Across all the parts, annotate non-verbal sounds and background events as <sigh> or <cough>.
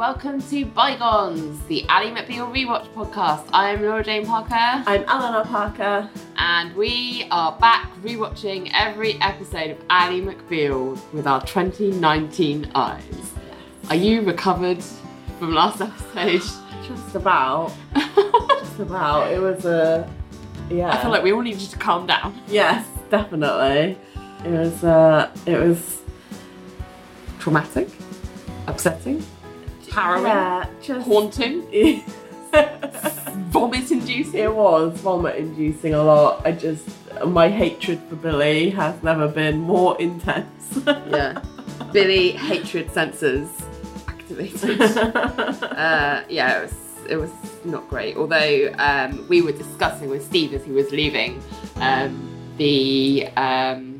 welcome to Bygones, the Ally McBeal rewatch podcast. I'm Laura Jane Parker, I'm Eleanor Parker. and we are back rewatching every episode of Ally McBeal with our 2019 eyes. Are you recovered from last episode? Just about. <laughs> Just about. It was a. Yeah. I feel like we all needed to calm down. Yes, definitely. It was. Uh, it was. Traumatic, upsetting, harrowing, Yeah, just. haunting, vomit-inducing. <laughs> It was vomit inducing a lot. I just. My hatred for Billy has never been more intense. <laughs> Yeah, Billy hatred sensors activated. <laughs> uh, yeah, it was it was not great. Although um, we were discussing with Steve as he was leaving um, the um,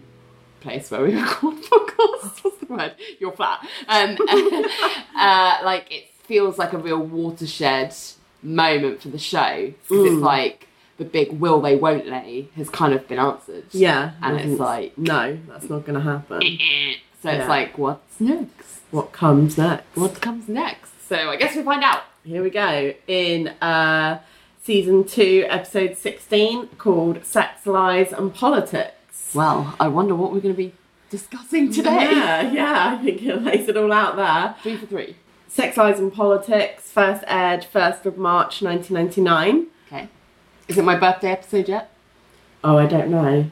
place where we <laughs> record podcasts. What's the word? Your flat. Um, <laughs> uh, like it feels like a real watershed moment for the show because it's Mm. like the big will they won't they has kind of been answered. yeah. and it's like No, that's not going to happen. <laughs> so it's Yeah. like what's next? What comes next? What comes next? So I guess we'll find out. Here we go. In uh, season two, episode 16, called Sex, Lies and Politics. Well, I wonder what we're going to be discussing today. Yeah, yeah, I think it lays it all out there. Three for three. Sex, Lies and Politics, first aired 1st of March 1999. Okay. Is it my birthday episode yet? Oh, I don't know.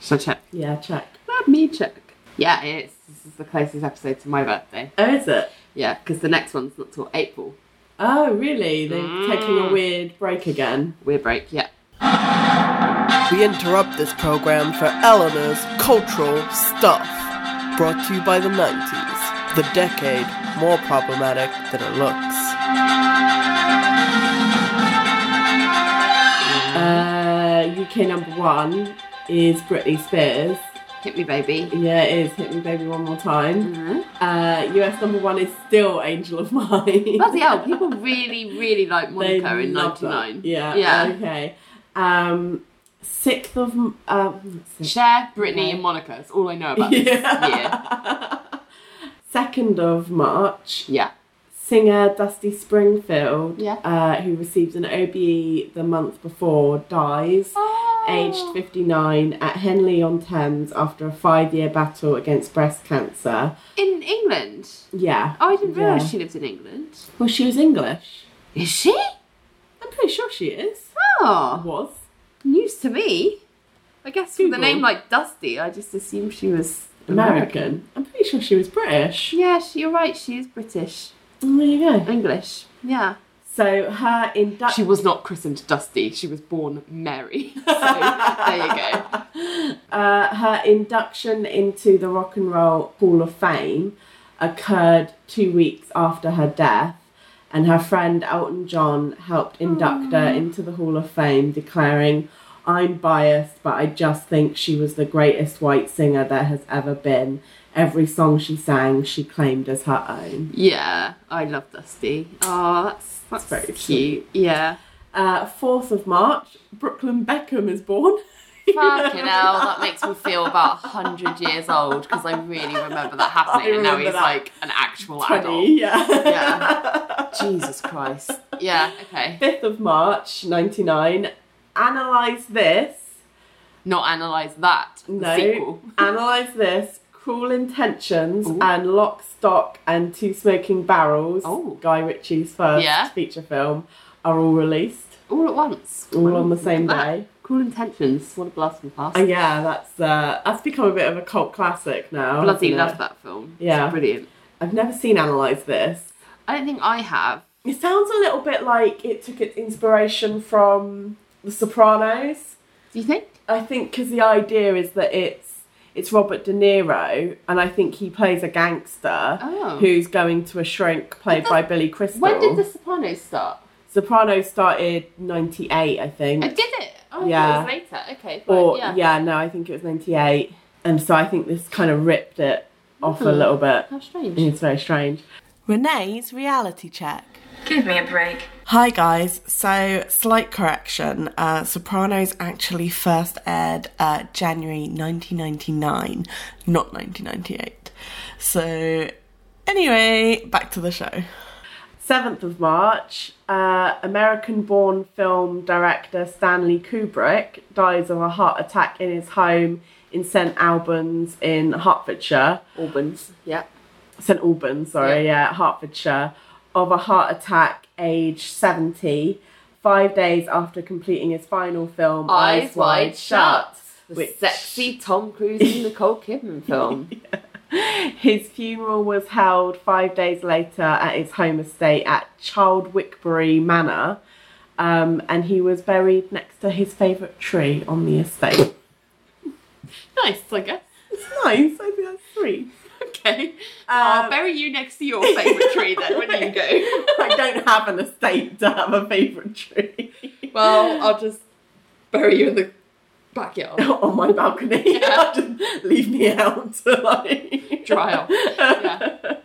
Should I check? Yeah, check. Let me check. Yeah, it is. This is the closest episode to my birthday. Oh, is it? Yeah, because the next one's not till April. Oh, really? They're Mm. taking a weird break again. Weird break, yeah. We interrupt this program for Eleanor's cultural stuff. Brought to you by the 90s, the decade more problematic than it looks. Uh, UK number one is Britney Spears. Hit me, baby. Yeah, it is. Hit me, baby, one more time. Mm-hmm. Uh, US number one is still Angel of Mine. Bloody hell, people <laughs> really, really like They Monica in love that. 99. Yeah. Yeah. Okay. Um, sixth of um, sixth- Cher, Britney, and Monica. That's all I know about <laughs> this year. Second of March, Yeah. singer Dusty Springfield, Yeah. uh, who received an OBE the month before, dies, aged 59, at Henley on Thames after a five-year battle against breast cancer. In England? Yeah. Oh, I didn't realise Yeah. she lived in England. Well, she was English. Is she? I'm pretty sure she is. Oh, Was. news to me. I guess with a name like Dusty, I just assumed she was American. I'm pretty sure she was British. Yeah, she, you're right. She is British, Oh, there you go. English. Yeah. So her induction. She was not christened Dusty. She was born Mary. <laughs> So there you go. <laughs> Uh, her induction into the Rock and Roll Hall of Fame occurred two weeks after her death, and her friend Elton John helped induct her into the Hall of Fame, declaring, I'm biased, but I just think she was the greatest white singer there has ever been. Every song she sang, she claimed as her own. Yeah, I love Dusty. Oh, that's that's very very sweet. cute. Yeah. Uh, 4th of March, Brooklyn Beckham is born. <laughs> Fucking hell, that makes me feel about hundred years old because I really remember that happening, I and now he's that. like an actual 20, adult. yeah. Yeah. <laughs> Jesus Christ. Yeah. Okay. 5th of March, 99. Analyze this. Not analyze that. No. Analyze this. Cruel Intentions Ooh. and Lock, Stock and Two Smoking Barrels, Oh. Guy Ritchie's first Yeah. feature film, are all released. All at once. All on the same Look that. day. Cruel Intentions. What a blast from the past. And yeah, that's uh, that's become a bit of a cult classic now. Bloody love that film. Yeah. It's brilliant. I've never seen Analyze This. I don't think I have. It sounds a little bit like it took its inspiration from The Sopranos. Do you think? I think because the idea is that it's it's Robert De Niro, and I think he plays a gangster Oh. who's going to a shrink played But by Billy Crystal. When did The Sopranos start? Sopranos started ninety eight, I think, I did it. Oh, Yeah. yeah. It was later. Okay. Fine. or yeah. yeah. no, I think it was ninety eight, and so I think this kind of ripped it off a Hmm. little bit. How strange. It's very strange. Renee's reality check. Give me a break. Hi guys, so slight correction. Uh, Sopranos actually first aired uh, January 1999, not 1998. So, anyway, back to the show. 7th of March, uh, American born film director Stanley Kubrick dies of a heart attack in his home in St Albans in Hertfordshire. Albans. Yeah. St Albans, sorry, yeah. Hertfordshire, of a heart attack age 70, five days after completing his final film, Eyes Wide Shut. The which- sexy Tom Cruise and Nicole Kidman film. <laughs> <laughs> His funeral was held five days later at his home estate at Childwickbury Manor, um, and he was buried next to his favourite tree on the estate. nice, I guess. It's nice, I think that's sweet. Okay. I'll Um, bury you next to your favourite tree then when you go. <laughs> I don't have an estate to have a favourite tree. Well, I'll just bury you in the backyard. <laughs> on my balcony. <laughs> Yeah. <laughs> Just leave me out to like Dry off. Yeah.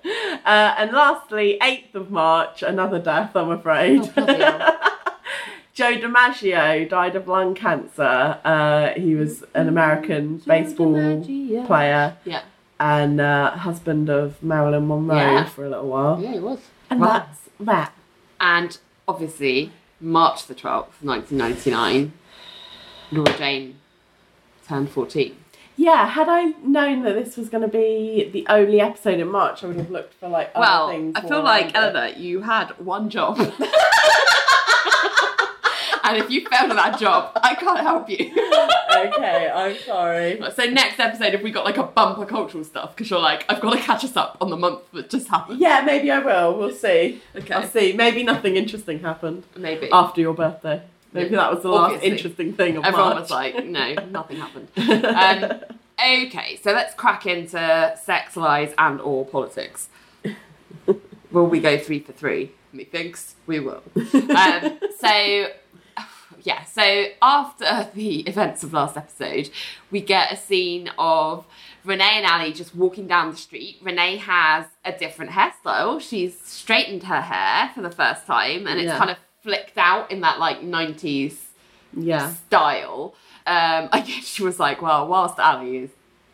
Uh, and lastly, 8th of March, another death, I'm afraid. Oh. Joe DiMaggio died of lung cancer. Uh, he was an American baseball DiMaggio. player Yeah. and uh, husband of Marilyn Monroe Yeah. for a little while. Yeah, it was. And Wow. that's that. And obviously, March the 12th, 1999, Laura Jane turned 14. Yeah, had I known that this was going to be the only episode in March, I would have looked for like other things. Well. I feel like. Eleanor, you had one job. <laughs> and if you failed at that job, I can't help you. okay, I'm sorry. <laughs> so next episode, if we got like a bumper cultural stuff, because you're like, I've got to catch us up on the month that just happened. Yeah, maybe I will. We'll see. Okay. I'll see. Maybe nothing interesting happened Maybe. after your birthday. Maybe that was the last obviously. interesting thing of Everyone March. was like, no, <laughs> nothing happened. Um, okay, so let's crack into sex, lies, and or politics. will we go three for three? Methinks we will. Um, <laughs> so, yeah, so after the events of last episode, we get a scene of Renee and Ali just walking down the street. Renee has a different hairstyle. She's straightened her hair for the first time, and it's Yeah. kind of flicked out in that like 90s yeah. style. Um, I guess she was like, well, whilst Ali is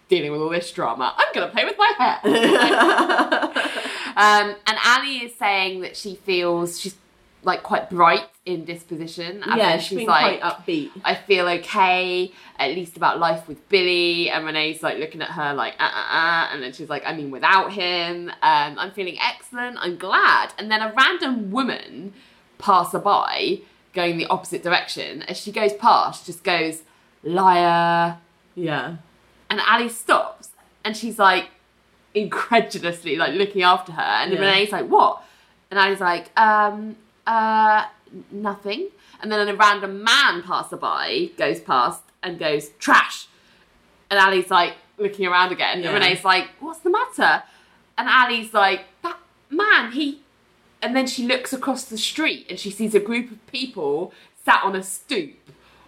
dealing with all this drama, I'm going to play with my hair. <laughs> um, and Ali is saying that she feels she's like quite bright in disposition. as yeah, she's like, quite upbeat. I feel okay, at least about life with Billy. And Renee's like looking at her like, uh, uh, uh. And then she's like, I mean, without him, um, I'm feeling excellent. I'm glad. And then a random woman passerby going the opposite direction. As she goes past, just goes, liar. Yeah. And Ali stops and she's like, incredulously like looking after her. And Yeah. Renee's like, what? And Ali's like, um, uh, nothing. And then a random man passerby goes past and goes, trash. And Ali's like looking around again. Yeah. And Renee's like, what's the matter? And Ali's like, that man, he. And then she looks across the street and she sees a group of people sat on a stoop,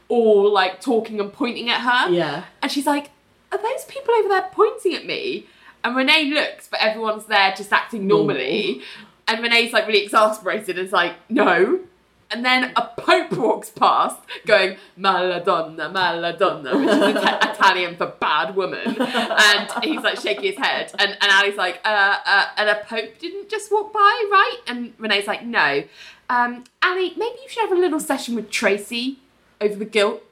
all like talking and pointing at her. Yeah. And she's like, Are those people over there pointing at me? And Renee looks, but everyone's there just acting normally. And Renee's like really exasperated and is like, No. And then a pope walks past going, Maladonna, Maladonna, which is Ita- <laughs> Italian for bad woman. And he's like shaking his head. And, and Ali's like, uh, uh, And a pope didn't just walk by, right? And Renee's like, No. Um, Ali, maybe you should have a little session with Tracy over the guilt.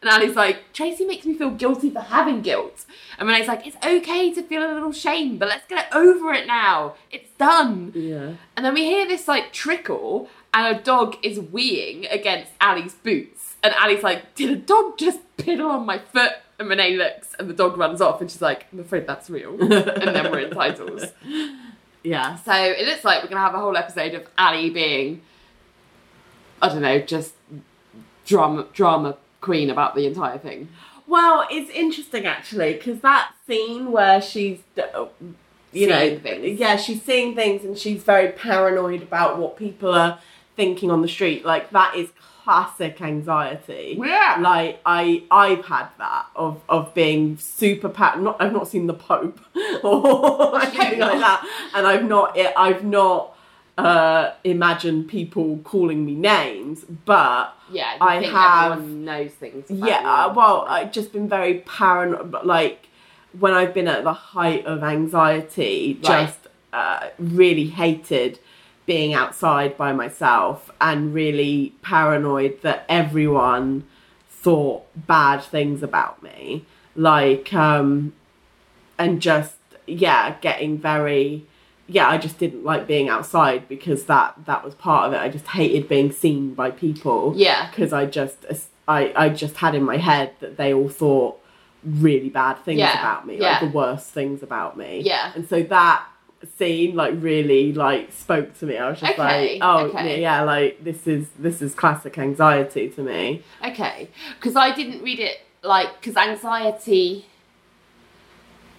And Ali's like, Tracy makes me feel guilty for having guilt. And Renee's like, it's okay to feel a little shame, but let's get over it now. It's done. Yeah. And then we hear this like trickle, and a dog is weeing against Ali's boots. And Ali's like, did a dog just piddle on my foot? And Renee looks, and the dog runs off, and she's like, I'm afraid that's real. and then we're in <laughs> titles. Yeah. So it looks like we're gonna have a whole episode of Ali being, I don't know, just drama drama queen about the entire thing. Well, it's interesting actually because that scene where she's, uh, you Seeing know, things. yeah, she's seeing things and she's very paranoid about what people are thinking on the street. Like that is classic anxiety. Yeah. Like I, I've had that of of being super par. Not, I've not seen the Pope <laughs> or anything like that, and I've not, I've not uh imagined people calling me names, but Yeah, I have- everyone knows things. yeah, you. well, I've just been very paranoid. Like when I've been at the height of anxiety, Right. just uh, really hated being outside by myself and really paranoid that everyone thought bad things about me. Like, um, and just, yeah, getting very, yeah, I just didn't like being outside because that, that was part of it. I just hated being seen by people. Yeah. Because I just, I, I just had in my head that they all thought really bad things Yeah, about me, yeah. like the worst things about me. Yeah. And so that scene like really like spoke to me. I was just Okay, like, oh okay. yeah, like this is this is classic anxiety to me. Okay, because I didn't read it like because anxiety.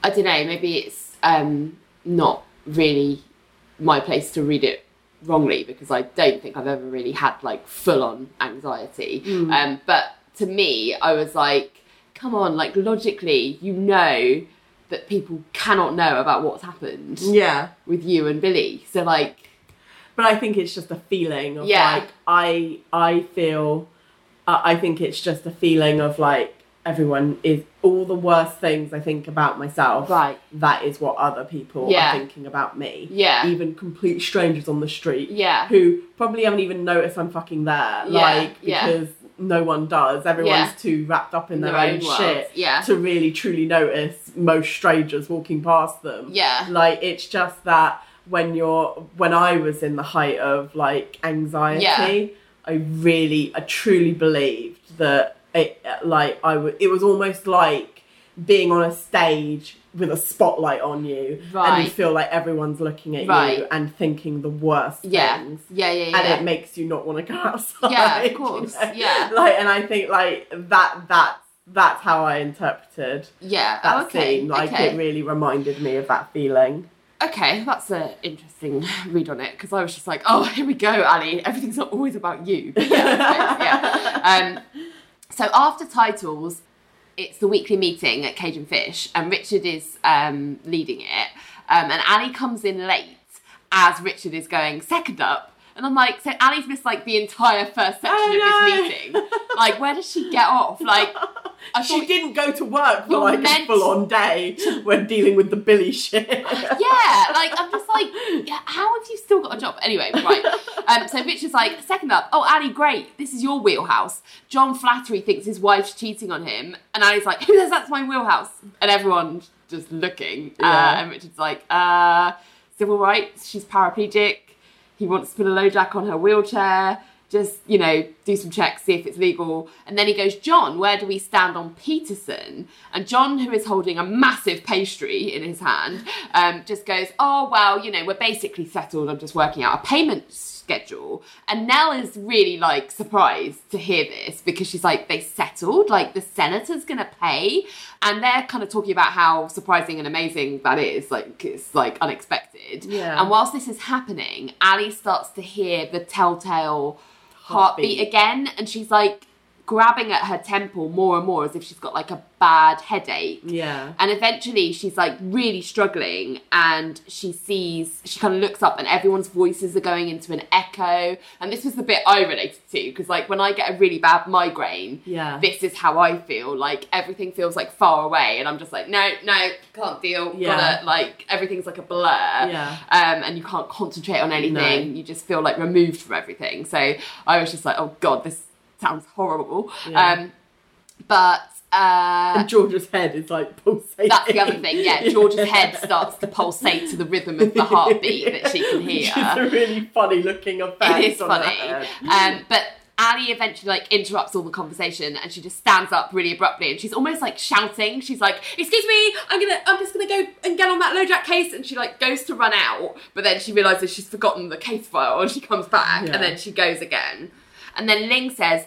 I don't know. Maybe it's um, not really my place to read it wrongly because I don't think I've ever really had like full on anxiety. Um, but to me, I was like, come on, like logically, you know that people cannot know about what's happened Yeah. with you and Billy. So like, But I think it's just a feeling of Yeah. like I I feel uh, I think it's just a feeling of like everyone is all the worst things I think about myself. Right. That is what other people Yeah. are thinking about me. Yeah. Even complete strangers on the street. Yeah. Who probably haven't even noticed I'm fucking there. Yeah, Like yeah. because no one does. Everyone's Yeah. too wrapped up in their, Their own, own shit Yeah. to really truly notice most strangers walking past them. Yeah. Like it's just that when you're when I was in the height of like anxiety, I really I truly believed that it like I would it was almost like being on a stage with a spotlight on you right. and you feel like everyone's looking at you and thinking the worst yeah, things yeah, yeah, yeah. and it makes you not want to go outside. Yeah, of <laughs> you course, know? yeah. Like, and I think like that that's that's how I interpreted yeah. that oh, okay. scene. Like, okay. it really reminded me of that feeling. Okay, that's an interesting <laughs> read on it because I was just like, oh, <laughs> here we go, Ali. Everything's not always about you. Yeah, yeah. Um, so after titles, it's the weekly meeting at Cage and Fish, and Richard is um, leading it. Um, and Ali comes in late as Richard is going second up. And I'm like, so Ali's missed like the entire first section of this meeting. Like, where does she get off? Like, I she didn't go to work for like a full on day when dealing with the Billy shit. yeah, like I'm just like, yeah, how have you still got a job? Anyway, right. Um, so Richard's like, second up, oh Ali, great, this is your wheelhouse. John Flattery thinks his wife's cheating on him, and Ali's like, <laughs> who says that's my wheelhouse? And everyone's just looking, uh, Yeah. and Richard's like, uh, civil rights. She's paraplegic. He wants to put a LoJack on her wheelchair. Just you know, do some checks, see if it's legal. And then he goes, John, where do we stand on Peterson? And John, who is holding a massive pastry in his hand, um, just goes, oh well, you know, we're basically settled. I'm just working out a payment schedule. And Nell is really like surprised to hear this because she's like, they settled, like the senator's gonna pay. And they're kind of talking about how surprising and amazing that is. Like it's like unexpected. Yeah. And whilst this is happening, Ali starts to hear the telltale heartbeat, Heartbeat. again, and she's like grabbing at her temple more and more as if she's got like a bad headache. Yeah. And eventually she's like really struggling and she sees, she kind of looks up and everyone's voices are going into an echo. And this was the bit I related to because, like, when I get a really bad migraine, Yeah. this is how I feel. Like, everything feels like far away. And I'm just like, no, no, can't deal. Yeah. Gotta, like, everything's like a blur. Yeah. Um, and you can't concentrate on anything. No. You just feel like removed from everything. So I was just like, oh God, this sounds horrible. Yeah. Um, but. Uh, And George's head is like pulsating. that's the other thing, yeah. George's head <laughs> starts to pulsate to the rhythm of the heartbeat that she can <laughs> hear. is a really funny looking effect. It is on her funny. Um, but Ali eventually like interrupts all the conversation and she just stands up really abruptly and she's almost like shouting. She's like, "Excuse me, I'm gonna, I'm just gonna go and get on that LoJack case." And she like goes to run out, but then she realizes she's forgotten the case file and she comes back Yeah. and then she goes again. And then Ling says,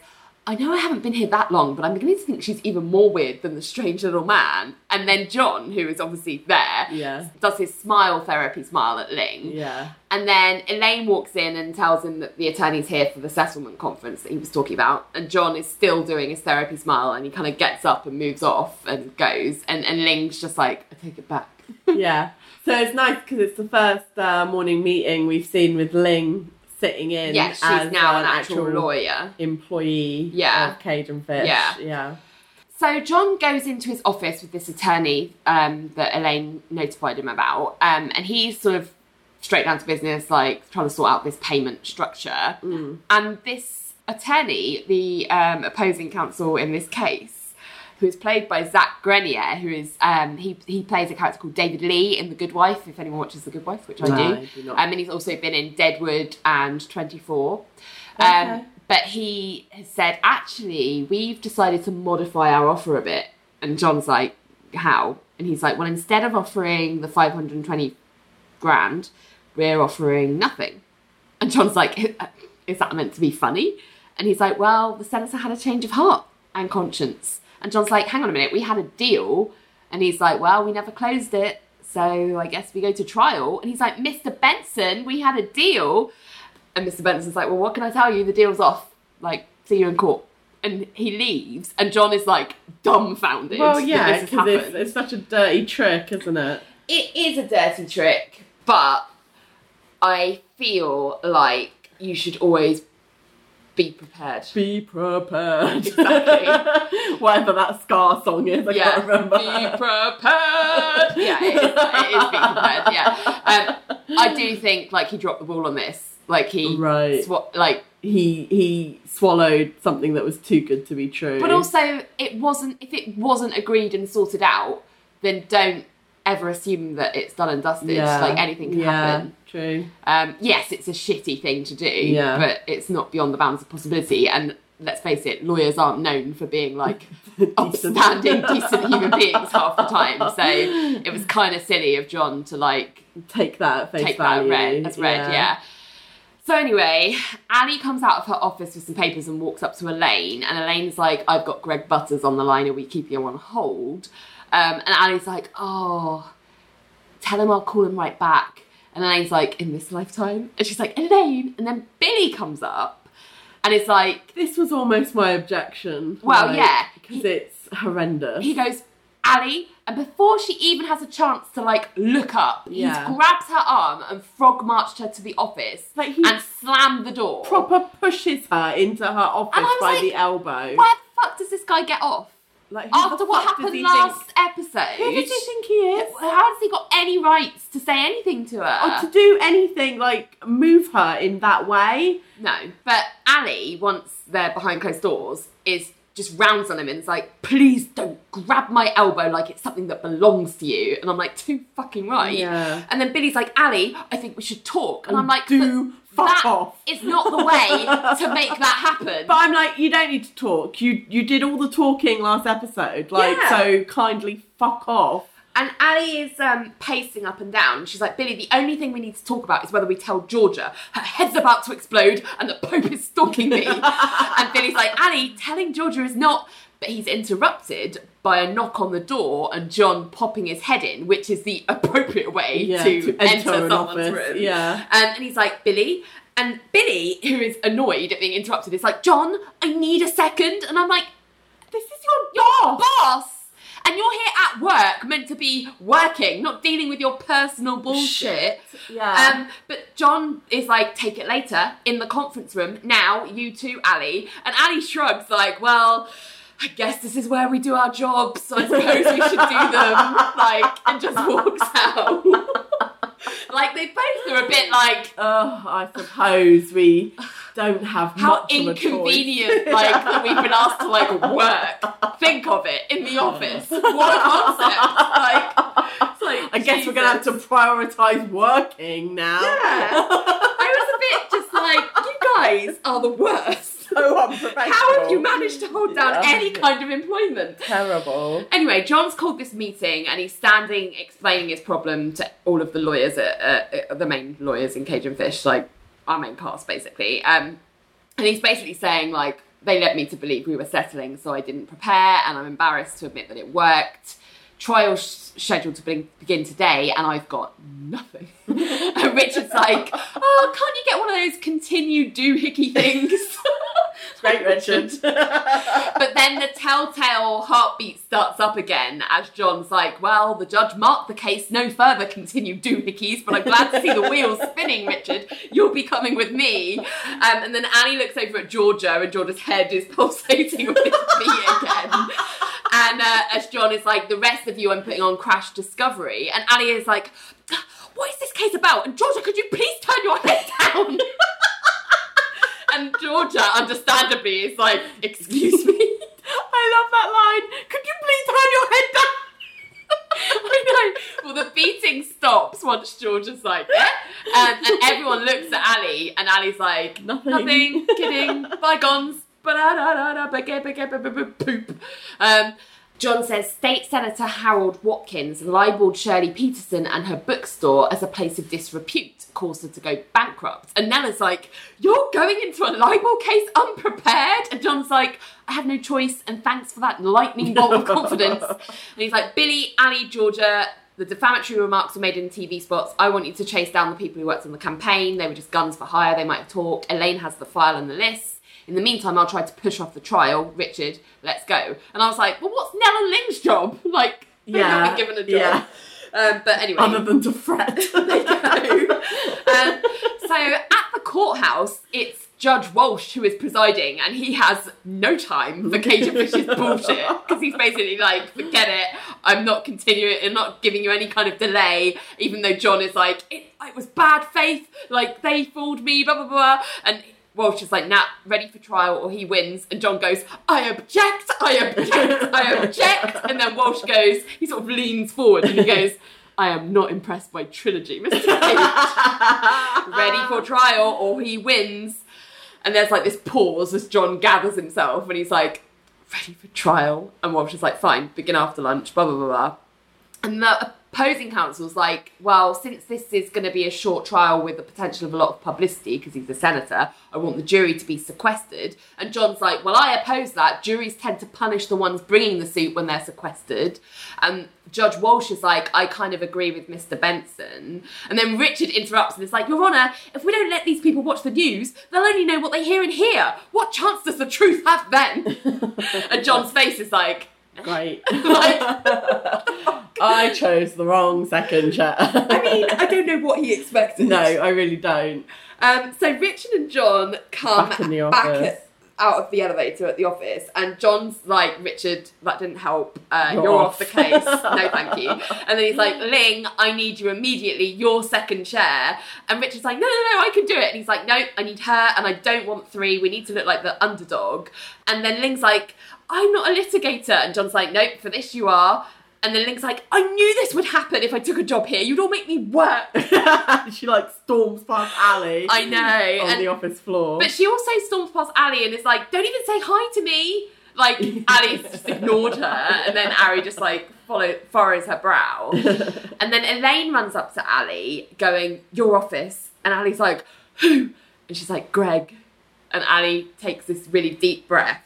I know I haven't been here that long, but I'm beginning to think she's even more weird than the strange little man. And then John, who is obviously there, Yeah. does his smile therapy smile at Ling. Yeah. And then Elaine walks in and tells him that the attorney's here for the settlement conference that he was talking about. And John is still doing his therapy smile and he kind of gets up and moves off and goes. And, and Ling's just like, I take it back. <laughs> yeah. So it's nice because it's the first uh, morning meeting we've seen with Ling sitting in. yeah, she's now an an actual lawyer. employee Yeah. of Cage and Fish. Yeah. Yeah. So John goes into his office with this attorney um, that Elaine notified him about, um, and he's sort of straight down to business, like trying to sort out this payment structure. And this attorney, the um, opposing counsel in this case, who is played by Zach Grenier, who is um, he he plays a character called David Lee in The Good Wife. If anyone watches The Good Wife, which I do, I do. Um, and he's also been in Deadwood and Twenty Four. Okay. Um, but he has said, actually, we've decided to modify our offer a bit. And John's like, how? And he's like, well, instead of offering the 520 grand, we're offering nothing. And John's like, is that meant to be funny? And he's like, well, the senator had a change of heart and conscience. And John's like, hang on a minute, we had a deal. And he's like, well, we never closed it. So I guess we go to trial. And he's like, Mr. Benson, we had a deal. And Mr. Benson's like, well, what can I tell you? The deal's off. Like, see you in court. And he leaves. And John is like dumbfounded. Well, yeah, this has because it's, it's such a dirty trick, isn't it? It is a dirty trick, but I feel like you should always be prepared. Be prepared. Exactly. <laughs> Whatever that Scar song is, I yeah, can't remember. be prepared. <laughs> Yeah, it is, it is be prepared. Yeah, um, I do think like he dropped the ball on this. Like he, Right. swa- like, he he swallowed something that was too good to be true. but also it wasn't. If it wasn't agreed and sorted out, then don't ever assume that it's done and dusted. Like anything can yeah, happen. True. Um, yes, it's a shitty thing to do, Yeah. but it's not beyond the bounds of possibility. And let's face it, lawyers aren't known for being like <laughs> <laughs> upstanding, decent human beings half the time. So it was kind of silly of John to like Take that take that value. as read, as read, yeah. So anyway, Ali comes out of her office with some papers and walks up to Elaine, and Elaine's like, "I've got Greg Butters on the line. Are we keeping him on hold?" Um, and Ali's like, "Oh, tell him I'll call him right back." And Elaine's like, "In this lifetime?" And she's like, "Elaine." And then Billy comes up, and it's like, This was almost my objection. Well, yeah. because it's horrendous. he goes, Ali, and before she even has a chance to like look up, Yeah. he's grabbed her arm and frog marched her to the office Like, he- and slammed the door. Proper pushes her into her office And I was by like, the elbow. Where the fuck does this guy get off? Like, After what happened last Think, episode, who does he think he is? how has he got any rights to say anything to her? Or to do anything like move her in that way? No, but Ali, once they're behind closed doors, is just rounds on him and is like, please don't grab my elbow like it's something that belongs to you. And I'm like, too fucking right. Yeah. And then Billy's like, Ali, I think we should talk. And I'm like, do "But fuck that off." is not the way to <laughs> make that happen. But I'm like, you don't need to talk. You you did all the talking last episode. Like, Yeah. so kindly fuck off. And Ali is um, pacing up and down. She's like, Billy, the only thing we need to talk about is whether we tell Georgia her head's about to explode and the Pope is stalking me. <laughs> and Billy's like, Ali, telling Georgia is not. But he's interrupted by a knock on the door and John popping his head in, which is the <laughs> appropriate way Yeah, to, to enter, enter someone's office, room. yeah. Um, and he's like, Billy. And Billy, who is annoyed at being interrupted, is like, John, I need a second. And I'm like, this is your, your boss. And you're here at work, meant to be working, not dealing with your personal bullshit. Yeah. Um, but John is like, take it later in the conference room. Now, you too, Ali. And Ali shrugs, like, well, I guess this is where we do our jobs. So I suppose we should do them. Like, and just walks out. <laughs> like, they both are a bit like, Oh, I suppose we don't have how much of a choice. inconvenient, like, that we've been asked to, like, work. Think of it in the office. What a concept. Like, it's like, I guess we're gonna have to prioritise working now. Yeah. I was a bit just like, you guys are the worst. <laughs> so unprofessional. How have you managed to hold down Yeah. any kind of employment? Terrible. Anyway, John's called this meeting and he's standing explaining his problem to all of the lawyers, at, uh, the main lawyers in Cage and Fish, like our main cast basically. Um, and he's basically saying, like, they led me to believe we were settling, so I didn't prepare, and I'm embarrassed to admit that it worked. Trial scheduled to be- begin today, and I've got nothing. <laughs> and Richard's like, oh, can't you get one of those continued doohickey things? <laughs> Great, Richard. <laughs> But then the telltale heartbeat starts up again as John's like, Well, the judge marked the case no further, continued doohickeys, but I'm glad to see the wheels spinning, Richard. You'll be coming with me. Um, and then Ali looks over at Georgia, and Georgia's head is pulsating with this beat again. And uh, as John is like, The rest of you, I'm putting on Crash Discovery. And Ali is like, what is this case about? And Georgia, could you please turn your head down? <laughs> and Georgia, understandably, is like, excuse me. I love that line. Could you please turn your head down? <laughs> I know. Well, the beating stops once Georgia's like, yeah. Um, and everyone looks at Ali, and Ali's like, Nothing. nothing, kidding, <laughs> bygones, poop. Um, John says State Senator Harold Watkins libelled Shirley Peterson and her bookstore as a place of disrepute, caused her to go bankrupt. And Nella's like, You're going into a libel case unprepared? And John's like, I have no choice, and thanks for that lightning bolt of confidence. <laughs> and he's like, Billy, Ali, Georgia, the defamatory remarks were made in TV spots. I want you to chase down the people who worked on the campaign. They were just guns for hire. They might have talked. Elaine has the file and the list. In the meantime, I'll try to push off the trial. Richard, let's go. And I was like, well, what's Nella Ling's job? <laughs> Like, Yeah, not been given a job. yeah. Um, but anyway. Other than to fret. <laughs> um, so at the courthouse, it's Judge Walsh who is presiding, and he has no time for Cage and Fish's <laughs> bullshit because he's basically like, "Forget it, I'm not continuing, I'm not giving you any kind of delay." Even though John is like, "It, it was bad faith, like they fooled me," blah blah blah, and. Walsh is like, nah, ready for trial or he wins. And John goes, I object, I object, I object. <laughs> And then Walsh goes, he sort of leans forward and he <laughs> goes, I am not impressed by trilogy, Mr. Cage. <laughs> ready for trial or he wins. And there's like this pause as John gathers himself and he's like, ready for trial. And Walsh is like, fine, begin after lunch, blah, blah, blah, blah. And the opposing counsel's like, well, since this is going to be a short trial with the potential of a lot of publicity because he's a senator, I want the jury to be sequestered. And John's like, well, I oppose that. Juries tend to punish the ones bringing the suit when they're sequestered. And Judge Walsh is like, I kind of agree with Mr. Benson. And then Richard interrupts and is like, Your Honour, if we don't let these people watch the news, they'll only know what they hear and hear. What chance does the truth have then? <laughs> and John's face is like, Great. <laughs> like I chose the wrong second chair. I mean, I don't know what he expected. no, I really don't. Um, so Richard and John come Back in the back office. at- out of the elevator at the office, and John's like, Richard, that didn't help. Uh, You're you're, off. off." the case. <laughs> no, thank you. And then he's like, Ling, I need you immediately. Your second chair. And Richard's like, no, no, no, I can do it. And he's like, no, I need her, and I don't want three. We need to look like the underdog. And then Ling's like, I'm not a litigator. And John's like, nope, for this you are. And then Ling's like, I knew this would happen if I took a job here. You'd all make me work. <laughs> she like storms past Ali <laughs> I know. on and- the office floor. But she also storms past Ali and is like, don't even say hi to me. Like, <laughs> Ali's just ignored her. And then Ali just like follow, furrows her brow. And then Elaine runs up to Ali going, your office. And Ali's like, who? And she's like, Greg. And Ali takes this really deep breath.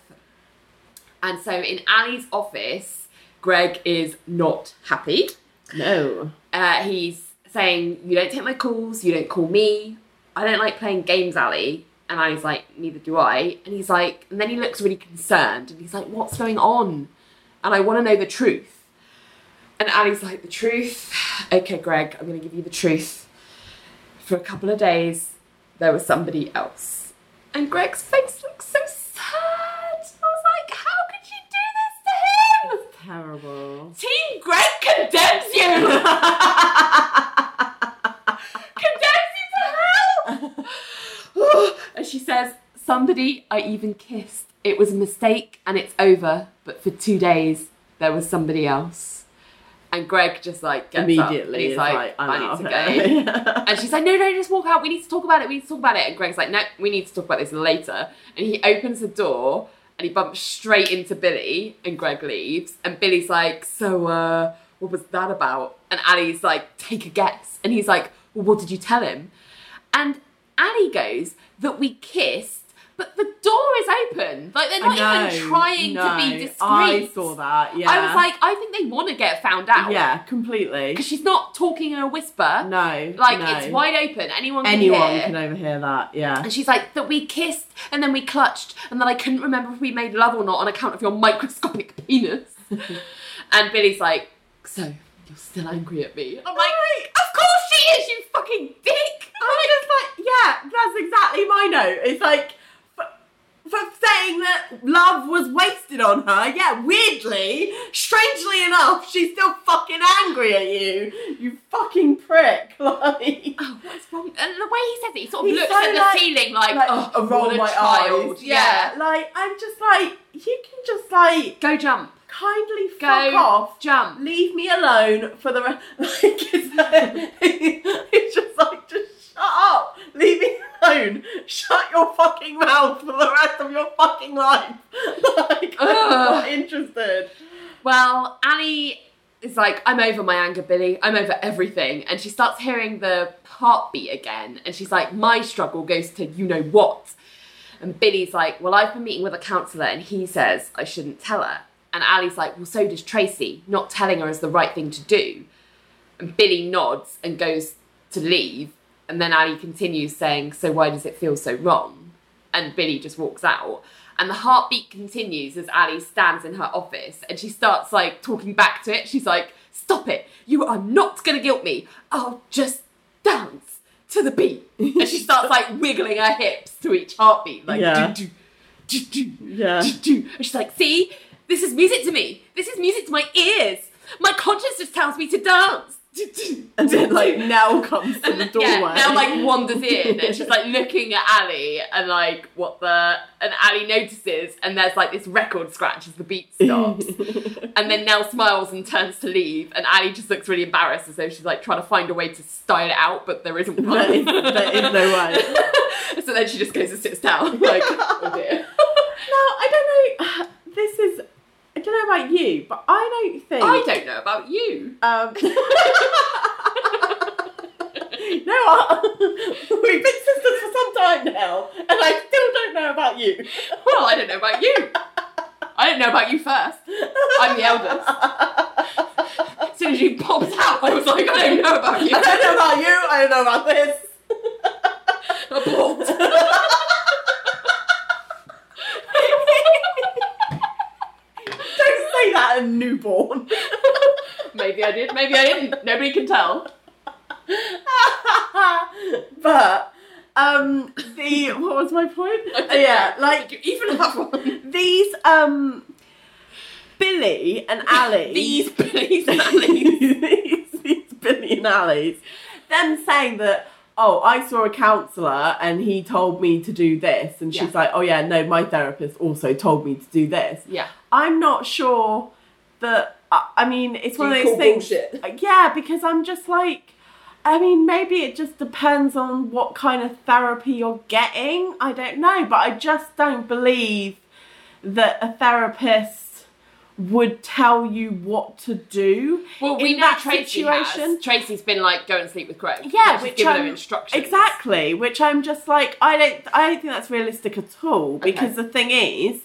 And so in Ali's office, Greg is not happy. no. Uh, he's saying, You don't take my calls, you don't call me. I don't like playing games, Ali. And Ali's like, Neither do I. And he's like, and then he looks really concerned and he's like, What's going on? And I want to know the truth. And Ali's like, The truth? Okay, Greg, I'm going to give you the truth. For a couple of days, there was somebody else. And Greg's face looks Terrible. Team Greg condemns you! <laughs> condemns you to hell! <laughs> and she says, Somebody I even kissed. It was a mistake and it's over, but for two days there was somebody else. And Greg just like gets Immediately, he's like, like, I need to go. <laughs> and she's like, No, no, just walk out. We need to talk about it. We need to talk about it. And Greg's like, No, we need to talk about this later. And he opens the door and he bumps straight into Billy and Greg leaves. And Billy's like, So, uh, what was that about? And Ali's like, Take a guess. And he's like, Well, what did you tell him? And Ali goes, That we kissed, but the door is open. Like, they're not I even trying no, to be discreet. I saw that. Yeah. I was like, I think they want to get found out. yeah, completely. Because she's not talking in a whisper. No, Like, no. it's wide open. Anyone can Anyone hear. can overhear that. Yeah. And she's like, that we kissed and then we clutched and then I couldn't remember if we made love or not on account of your microscopic penis. <laughs> and Billy's like, so you're still angry at me? And I'm like, of course she is, you fucking dick! I'm just like, yeah, that's exactly my note. It's like, for saying that love was wasted on her. Yeah, weirdly, strangely enough, she's still fucking angry at you. You fucking prick. <laughs> Like, oh, What's wrong? And the way he says it, he sort of looks so, at the like- ceiling like, like oh, I roll a my child. eyes. Yeah. like I'm just like you can just like Go jump. kindly Go fuck off. jump. Leave me alone for the rest. <laughs> Like it's, <laughs> it's just like just up. Leave me alone. Shut your fucking mouth for the rest of your fucking life. <laughs> Like I'm Ugh. not interested. Well, Ali is like, I'm over my anger, Billy. I'm over everything. And she starts hearing the heartbeat again. And she's like, my struggle goes to you know what. And Billy's like, well, I've been meeting with a counsellor and he says I shouldn't tell her. And Ali's like, well, so does Tracy. Not telling her is the right thing to do. And Billy nods and goes to leave. And then Ali continues saying, so why does it feel so wrong? And Billy just walks out. And the heartbeat continues as Ali stands in her office and she starts like talking back to it. She's like, Stop it. You are not going to guilt me. I'll just dance to the beat. And she starts like <laughs> wiggling her hips to each heartbeat. Like, Yeah. do, do, do, do, Yeah. do, do. And she's like, See, this is music to me. This is music to my ears. My conscience just tells me to dance. And then like Nell comes to the <laughs> doorway. yeah, now like wanders in and she's like looking at Ali and like what the and Ali notices and there's like this record scratch as the beat <laughs> stops and then Nell smiles and turns to leave and Ali just looks really embarrassed as though she's like trying to find a way to style it out but there isn't one. There is- there is no way. <laughs> so then she just goes and sits down like oh dear. No, I don't know. <sighs> This is. I don't know about you, but I don't think. I don't know about you. Um, <laughs> no, I, <laughs> we've been sisters for some time now, and I still don't know about you. Well, I don't know about you. I don't know about you first. I'm the eldest. As soon as you popped out, I was like, I don't know about you. I don't know about you. I don't know about this. <laughs> Abort. Don't say that a newborn. <laughs> maybe I did, maybe I didn't. Nobody can tell. <laughs> but um, the what was my point? yeah, like you even have one. <laughs> these um, Billy and Ali. These Billy's and Ali's. these, these Billy and Ali's. Them saying that, oh, I saw a counsellor and he told me to do this. And she's Yeah. like, oh, yeah, no, my therapist also told me to do this. Yeah. I'm not sure that, I, I mean, it's one of those call things. bullshit? Uh, yeah, because I'm just like, I mean, maybe it just depends on what kind of therapy you're getting. I don't know, but I just don't believe that a therapist would tell you what to do. Well, we in know that Tracy situation. has. Tracy's been like, go and sleep with Craig. Yeah, she's which given I'm- him instructions. Exactly, which I'm just like I don't I don't think that's realistic at all because Okay. the thing is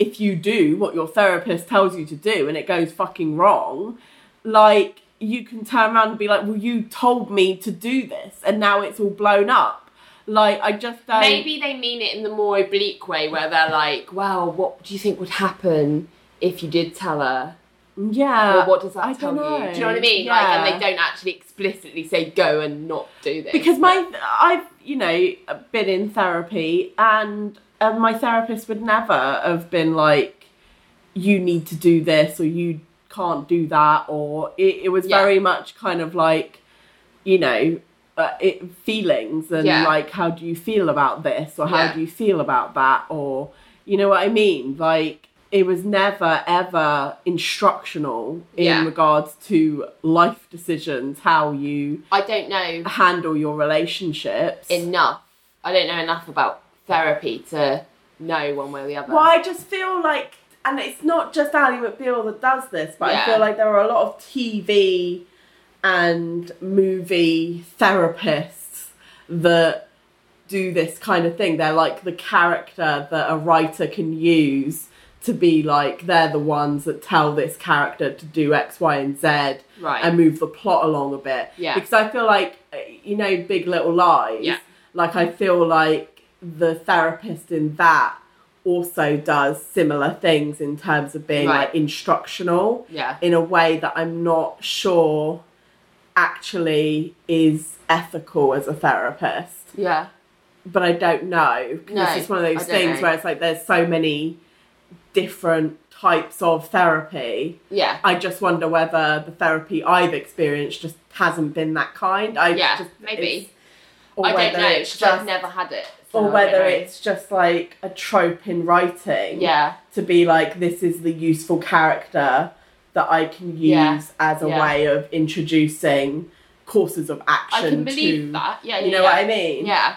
if you do what your therapist tells you to do and it goes fucking wrong, like you can turn around and be like, "Well, you told me to do this and now it's all blown up." Like I just don't Maybe they mean it in the more oblique way where they're like, well, what do you think would happen if you did tell her? Yeah. Well, what does that I tell don't you? know. Do you know what I mean? Like, and they don't actually explicitly say go and not do this. because my I've you know been in therapy and uh, my therapist would never have been like you need to do this or you can't do that or it, it was Yeah. very much kind of like you know uh, it, feelings and Yeah. like how do you feel about this or how Yeah. do you feel about that or you know what I mean like it was never ever instructional in Yeah. regards to life decisions how you I don't know handle your relationships. enough. I don't know enough about therapy to know one way or the other. well, I just feel like, and it's not just Ally McBeal that does this, but Yeah. I feel like there are a lot of TV and movie therapists that do this kind of thing. They're like the character that a writer can use to be like they're the ones that tell this character to do X, Y, and Z Right. and move the plot along a bit. Yeah. Because I feel like you know Big Little Lies. Yeah. Like I feel like the therapist in that also does similar things in terms of being Right. like instructional yeah. in a way that I'm not sure actually is ethical as a therapist. Yeah. but I don't know. No, it's just one of those things know. where it's like there's so many different types of therapy. Yeah. I just wonder whether the therapy I've experienced just hasn't been that kind. I Yeah, just, maybe. Or I don't know it's because I've never had it. Or don't whether know. it's just like a trope in writing. yeah, To be like, this is the useful character that I can use Yeah. as a Yeah. way of introducing courses of action. I can believe to, that. Yeah, You know what I mean? Yeah.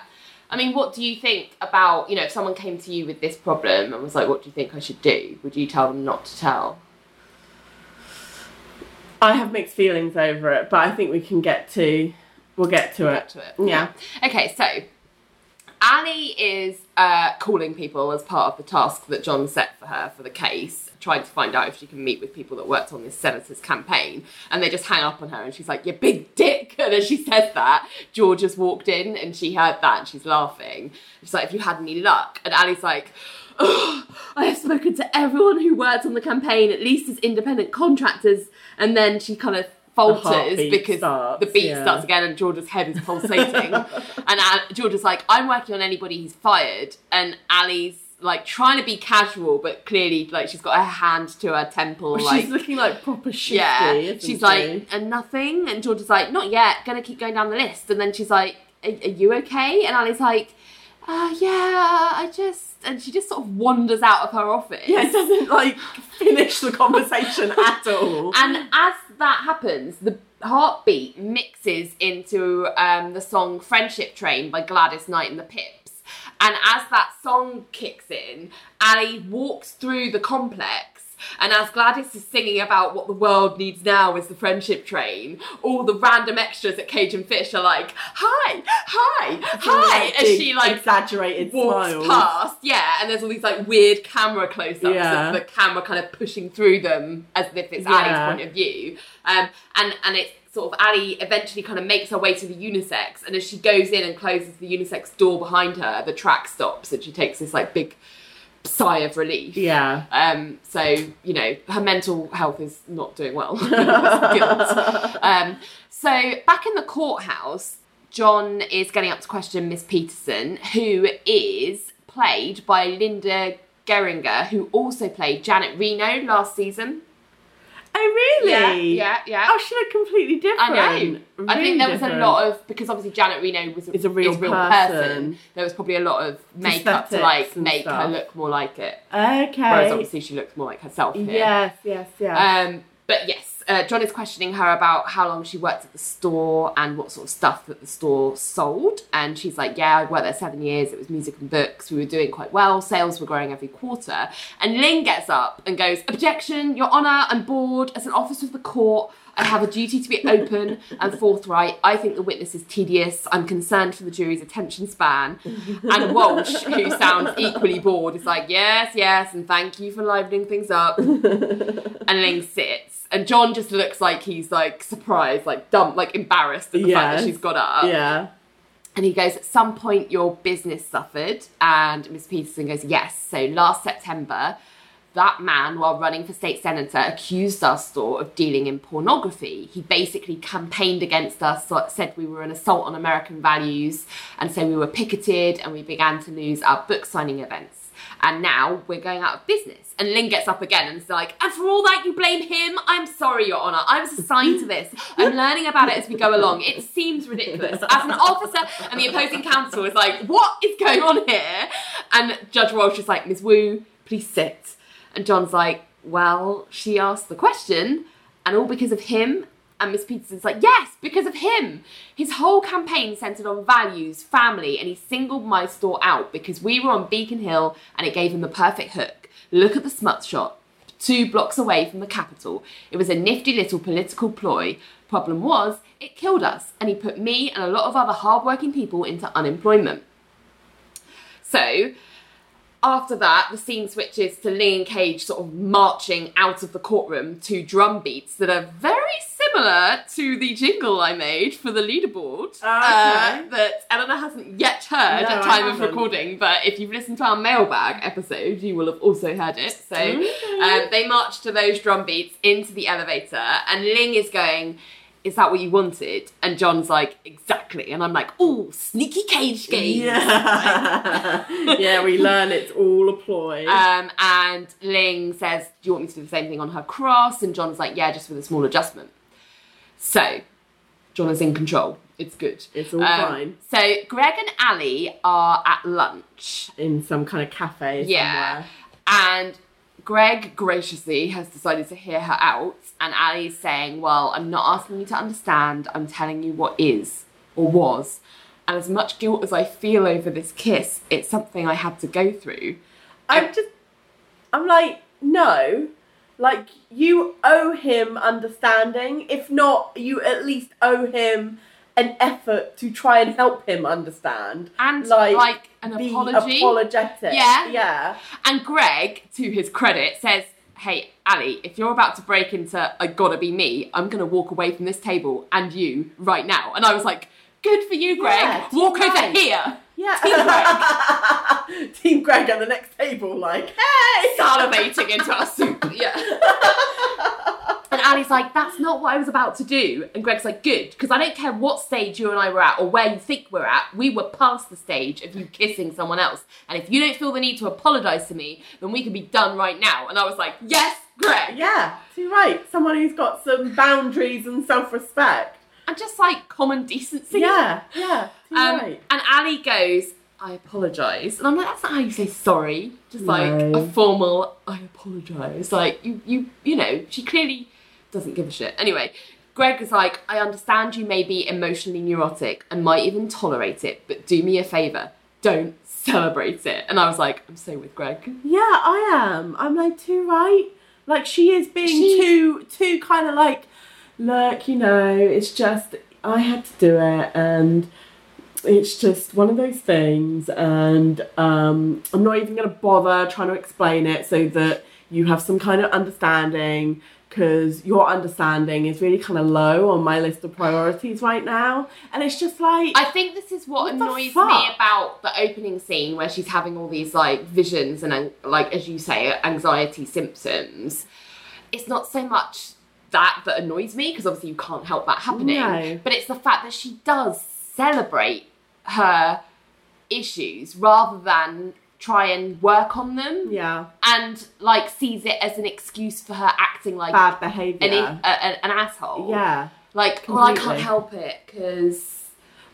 I mean, what do you think about, you know, if someone came to you with this problem and was like, what do you think I should do? Would you tell them not to tell? I have mixed feelings over it, but I think we can get to. We'll get to Get it. to it. Yeah. Okay, so Ali is uh, calling people as part of the task that John set for her for the case, trying to find out if she can meet with people that worked on this senator's campaign. And they just hang up on her and she's like, You big dick. <laughs> And as she says that, George has walked in and she heard that and she's laughing. She's like, Have you had any luck? And Ali's like, "Ugh, I have spoken to everyone who worked on the campaign, at least as independent contractors. And then she kind of falters heartbeat because starts, the beat yeah. starts again and George's head is pulsating. <laughs> and uh, George is like, I'm working on anybody he's fired. And Ali's like trying to be casual, but clearly like she's got her hand to her temple. like, she's looking like proper shifty. yeah. She's she? like, and nothing. And George is like, not yet, gonna keep going down the list. And then she's like, are, are you okay? And Ali's like, uh, yeah, I just. And she just sort of wanders out of her office. yeah, <laughs> it doesn't like finish the conversation <laughs> at all. And as that happens, the heartbeat mixes into um, the song Friendship Train by Gladys Knight and the Pips. And as that song kicks in, Ali walks through the complex. And as Gladys is singing about what the world needs now is the friendship train, all the random extras at Cage and Fish are like, hi, hi, hi. As Big, she like exaggerated walks smiles. past, yeah, and there's all these like weird camera close-ups Yeah. of the camera kind of pushing through them as if it's Yeah. Ali's point of view. Um, and and it's sort of Ali eventually kind of makes her way to the unisex, and as she goes in and closes the unisex door behind her, the track stops, and she takes this like big sigh of relief. Yeah. Um, so you know her mental health is not doing well. <laughs> Um, so back in the courthouse, John is getting up to question Miss Peterson, who is played by Linda Gehringer, who also played Janet Reno last season. Oh really? Yeah, yeah, yeah. Oh, she looked completely different. I know. Really I think there was different. a lot of because obviously Janet Reno was a, Is a real is person. There was probably a lot of makeup to like make her look more like it. Okay. Whereas obviously she looks more like herself here. Yes, yes, yes. Um, but yes, uh, John is questioning her about how long she worked at the store and what sort of stuff that the store sold. And she's like, Yeah, I worked there seven years. It was music and books. We were doing quite well. Sales were growing every quarter. And Ling gets up and goes, Objection, Your Honour, I'm bored. As an officer of the court, I have a duty to be open and forthright. I think the witness is tedious. I'm concerned for the jury's attention span. And Walsh, who sounds equally bored, is like, Yes, yes, and thank you for livening things up and Ling sits, and John just looks like he's like surprised, like dumb, like embarrassed at the fact that she's got up. yeah. And he goes, At some point, your business suffered. And Miss Peterson goes, Yes. So last September, that man, while running for state senator, accused our store of dealing in pornography. He basically campaigned against us, said we were an assault on American values, and so we were picketed and we began to lose our book signing events. And now we're going out of business. And Ling gets up again and is like, and for all that you blame him? I'm sorry, Your Honour. I was assigned to this. I'm learning about it as we go along. It seems ridiculous. As an officer, and the opposing counsel is like, what is going on here? And Judge Walsh is like, Ms. Wu, please sit. And John's like, well, she asked the question, and all because of him. And Miss Peterson's like, yes, because of him. His whole campaign centered on values, family, and he singled my store out because we were on Beacon Hill and it gave him the perfect hook. Look at the smut shot, two blocks away from the Capitol. It was a nifty little political ploy. Problem was, it killed us, and he put me and a lot of other hardworking people into unemployment. So, after that, the scene switches to Ling and Cage sort of marching out of the courtroom to drum beats that are very similar to the jingle I made for the leaderboard uh, that Eleanor hasn't yet heard No, at time of recording. But if you've listened to our mailbag episode, you will have also heard it. So um, they march to those drum beats into the elevator, and Ling is going. Is that what you wanted? And John's like, exactly. And I'm like, oh, sneaky cage game. Yeah. <laughs> yeah, we learn it's all a ploy. Um, and Ling says, do you want me to do the same thing on her cross? And John's like, yeah, just with a small adjustment. So, John is in control. It's good. It's all Um, fine. So, Greg and Ali are at lunch. In some kind of cafe Yeah. somewhere. And Greg graciously has decided to hear her out, and Ali's saying, Well, I'm not asking you to understand, I'm telling you what is or was. And as much guilt as I feel over this kiss, it's something I had to go through. I'm just, I'm like, no, like you owe him understanding. If not, you at least owe him an effort to try and help him understand. And, like, an be apology. apologetic. Yeah. yeah. And Greg, to his credit, says, Hey, Ali, if you're about to break into I gotta be me, I'm gonna walk away from this table and you right now. And I was like, Good for you, Greg. Yeah, walk over right. here. Yeah. Team Greg. <laughs> Team Greg at the next table, like, hey! salivating into our soup. Yeah. <laughs> and Ali's like, that's not what I was about to do. And Greg's like, good, because I don't care what stage you and I were at or where you think we're at. We were past the stage of you kissing someone else. And if you don't feel the need to apologise to me, then we can be done right now. And I was like, yes, Greg. Yeah, too right. Someone who's got some boundaries and self-respect. And just like common decency. Yeah, yeah, Um, right. And Ali goes, I apologise. And I'm like, that's not how you say sorry. Just like a formal, I apologise. Like, you, you, you know, she clearly doesn't give a shit. Anyway, Greg is like, I understand you may be emotionally neurotic and might even tolerate it, but do me a favour. Don't celebrate it. And I was like, I'm so with Greg. Yeah, I am. I'm like too right. Like she is being She- too too kind of like, look, you know, it's just I had to do it, and it's just one of those things, and um, I'm not even gonna bother trying to explain it so that you have some kind of understanding. Because your understanding is really kind of low on my list of priorities right now, and it's just like I think this is what, What annoys me about the opening scene where she's having all these like visions and like as you say anxiety symptoms. It's not so much that that annoys me because obviously you can't help that happening, No. but it's the fact that she does celebrate her issues rather than try and work on them yeah, and like sees it as an excuse for her acting like bad behavior. an, a, a- an asshole. yeah. Like, well, I can't help it because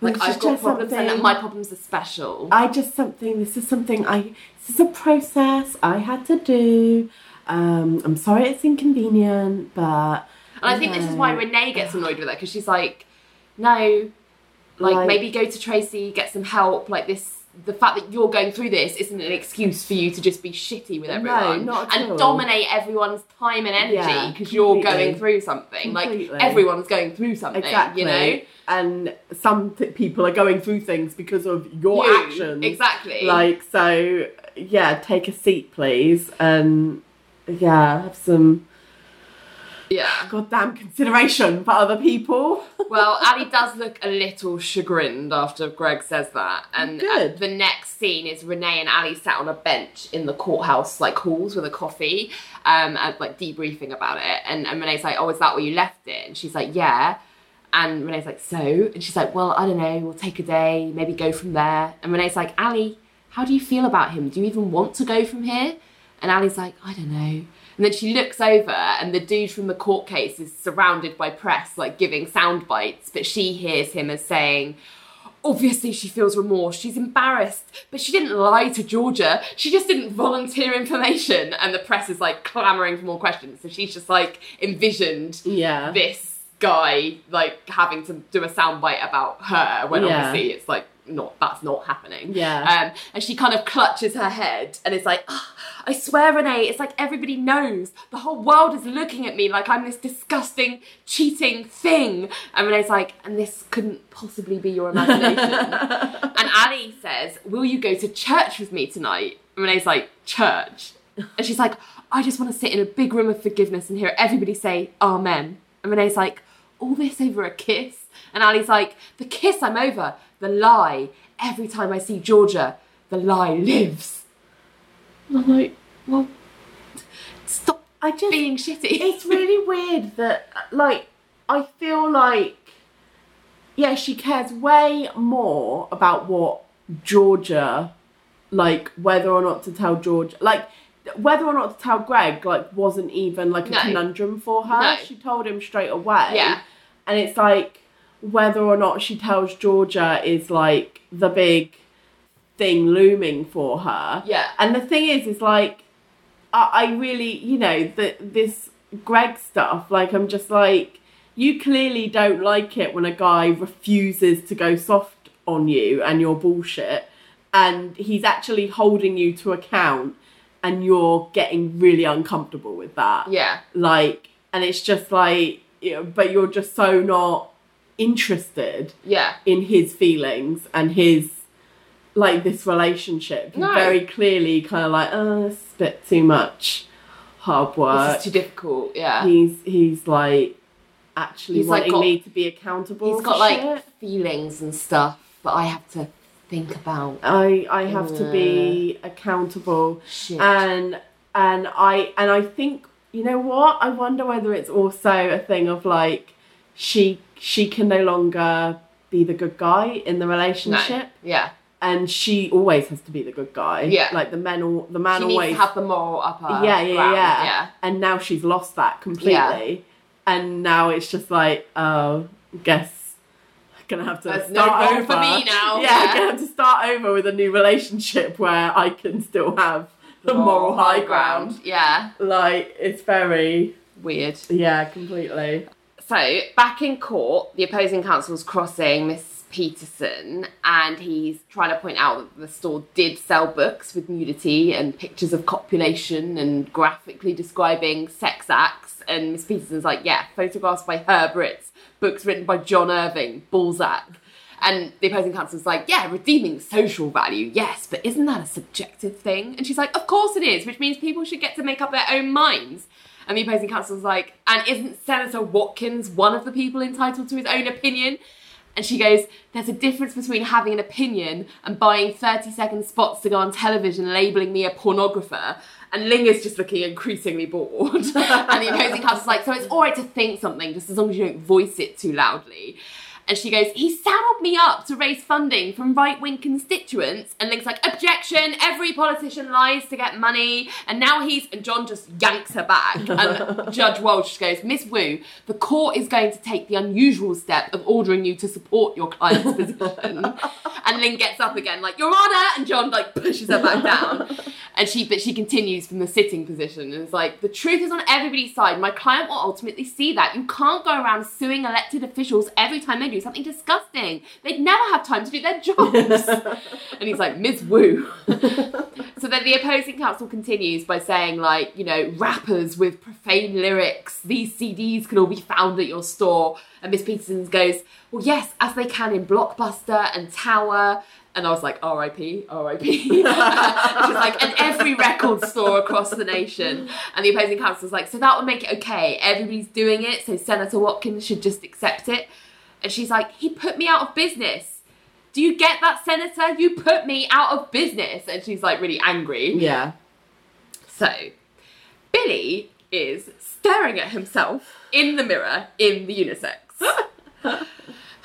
like I've got just problems and something- my problems are special. I just something. This is something I. This is a process I had to do. Um, I'm sorry it's inconvenient, but and I think this is why. Renee gets annoyed with her because she's like, no, like, Like- maybe go to Tracy, get some help. Like this, the fact that you're going through this isn't an excuse for you to just be shitty with everyone at and all. dominate everyone's time and energy Yeah, because you're going through something. Completely. Like everyone's going through something. exactly. You know, and some th- people are going through things because of your You, actions. exactly. Like so, yeah. Take a seat, please, and yeah, have some yeah. goddamn consideration for other people. <laughs> Well, Ali does look a little chagrined after Greg says that. And Good. uh, the next scene is Renee and Ali sat on a bench in the courthouse, like halls with a coffee, um, and like debriefing about it. And, and Renee's like, Oh, is that where you left it? And she's like, Yeah. And Renee's like, So? And she's like, Well, I don't know, we'll take a day, maybe go from there. And Renee's like, Ali, how do you feel about him? Do you even want to go from here? And Ali's like, I don't know. And then she looks over, and the dude from the court case is surrounded by press, like giving sound bites. But she hears him as saying, Obviously, she feels remorse. She's embarrassed, but she didn't lie to Georgia. She just didn't volunteer information. And the press is like clamoring for more questions. So she's just like envisioned Yeah. this guy like having to do a soundbite about her when Yeah. obviously it's like not that's not happening. Yeah. Um, and she kind of clutches her head and it's like, "Ah, I swear, Renee, it's like everybody knows. The whole world is looking at me like I'm this disgusting, cheating thing. And Renee's like, and this couldn't possibly be your imagination. <laughs> and Ali says, Will you go to church with me tonight? And Renee's like, Church? And she's like, I just want to sit in a big room of forgiveness and hear everybody say Amen. And Renee's like, All this over a kiss? And Ali's like, The kiss I'm over, the lie. Every time I see Georgia, the lie lives. And I'm like, Well, stop I just being shitty. it's really weird that like I feel like yeah, she cares way more about what Georgia like whether or not to tell George like whether or not to tell Greg like wasn't even like a No. conundrum for her. No. She told him straight away. Yeah. And it's like whether or not she tells Georgia is like the big thing looming for her. Yeah. And the thing is, is like, I, I really, you know, the, this Greg stuff, like, I'm just like, you clearly don't like it when a guy refuses to go soft on you and your bullshit, and he's actually holding you to account, and you're getting really uncomfortable with that. Yeah. Like, and it's just like, you know, but you're just so not interested Yeah. in his feelings and his like this relationship. No. very clearly kind of like, oh, it's a bit too much hard work. This is too difficult. Yeah. He's he's like actually He's, like, wanting got- me to be accountable. He's for got like shit. feelings and stuff, but I have to think about I I have to be uh. accountable shit. and and I and I think you know what I wonder whether it's also a thing of like she she can no longer be the good guy in the no. relationship Yeah. and she always has to be the good guy. Yeah. like the men, all the man She always. to have the moral upper. yeah, yeah, ground. yeah, Yeah. And now she's lost that completely, and now it's just like, oh, guess I'm gonna have to There's start role over for me now. Yeah, <laughs> Yeah. I'm gonna have to start over with a new relationship where I can still have the moral high ground. Yeah. Like it's very, Weird. yeah, completely. So, back in court, the opposing counsel's crossing Miss Peterson and he's trying to point out that the store did sell books with nudity and pictures of copulation and graphically describing sex acts. And Miss Peterson's like, yeah, photographs by Herb Ritts, books written by John Irving, Balzac. And the opposing counsel's like, yeah, redeeming social value, yes, but isn't that a subjective thing? And she's like, of course it is, which means people should get to make up their own minds. And the opposing counsel counsel's like, and isn't Senator Watkins one of the people entitled to his own opinion? And she goes, There's a difference between having an opinion and buying 30 second spots to go on television labeling me a pornographer. And Ling is just looking increasingly bored. <laughs> and the opposing counsel's like, So it's alright to think something just as long as you don't voice it too loudly. And she goes, he saddled me up to raise funding from right wing constituents. And Ling's like, objection, every politician lies to get money. And now he's, and John just yanks her back. And <laughs> Judge Walsh goes, Miss Wu, the court is going to take the unusual step of ordering you to support your client's position. <laughs> and Ling gets up again, like, Your Honour! And John, like, pushes her back down. <laughs> And she, but she continues from the sitting position and is like, the truth is on everybody's side. My client will ultimately see that. You can't go around suing elected officials every time they do something disgusting. They'd never have time to do their jobs. <laughs> and he's like, Ms. Wu. so then the opposing counsel continues by saying, like, you know, rappers with profane lyrics, these CDs can all be found at your store. And Miss Peterson goes, well, yes, as they can in Blockbuster and Tower. And I was like, R.I.P., R.I.P. <laughs> She's like, and every record store across the nation. And the opposing counsel's like, so that would make it okay. Everybody's doing it, so Senator Watkins should just accept it. And she's like, he put me out of business. Do you get that, Senator? You put me out of business. And she's like really angry. Yeah. So, Billy is staring at himself in the mirror in the unisex. <laughs>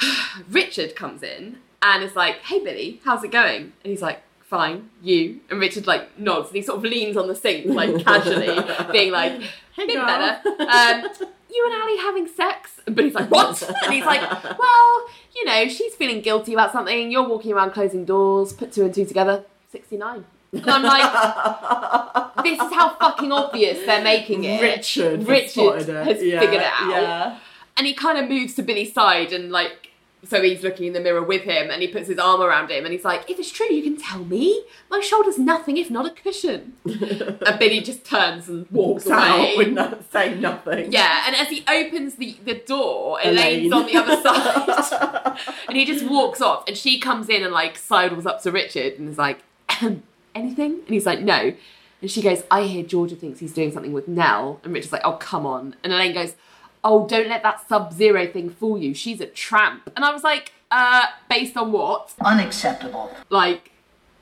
<sighs> Richard comes in and is like, "Hey Billy, how's it going?" And he's like, "Fine, you." And Richard like nods and he sort of leans on the sink like casually, <laughs> being like, Hey, "Been girl." better." Um, you and Ali having sex? But he's like, "What?" And he's like, "Well, you know, she's feeling guilty about something. You're walking around closing doors. Put two and two together. Sixty-nine. And I'm like, this is how fucking obvious they're making it. Richard, Richard spotted it. has Yeah, figured it out. Yeah. And he kind of moves to Billy's side and like, so he's looking in the mirror with him and he puts his arm around him and he's like, if it's true, you can tell me. My shoulder's nothing if not a cushion. <laughs> and Billy just turns and walks Walks out away. with no, saying nothing. Yeah, and as he opens the, the door, Elaine. Elaine's on the other side. <laughs> and he just walks off and she comes in and like sidles up to Richard and is like, anything? And he's like, no. And she goes, I hear Georgia thinks he's doing something with Nelle. And Richard's like, oh, come on. And Elaine goes, oh, don't let that Sub-Zero thing fool you. She's a tramp. And I was like, uh, based on what? Unacceptable. Like,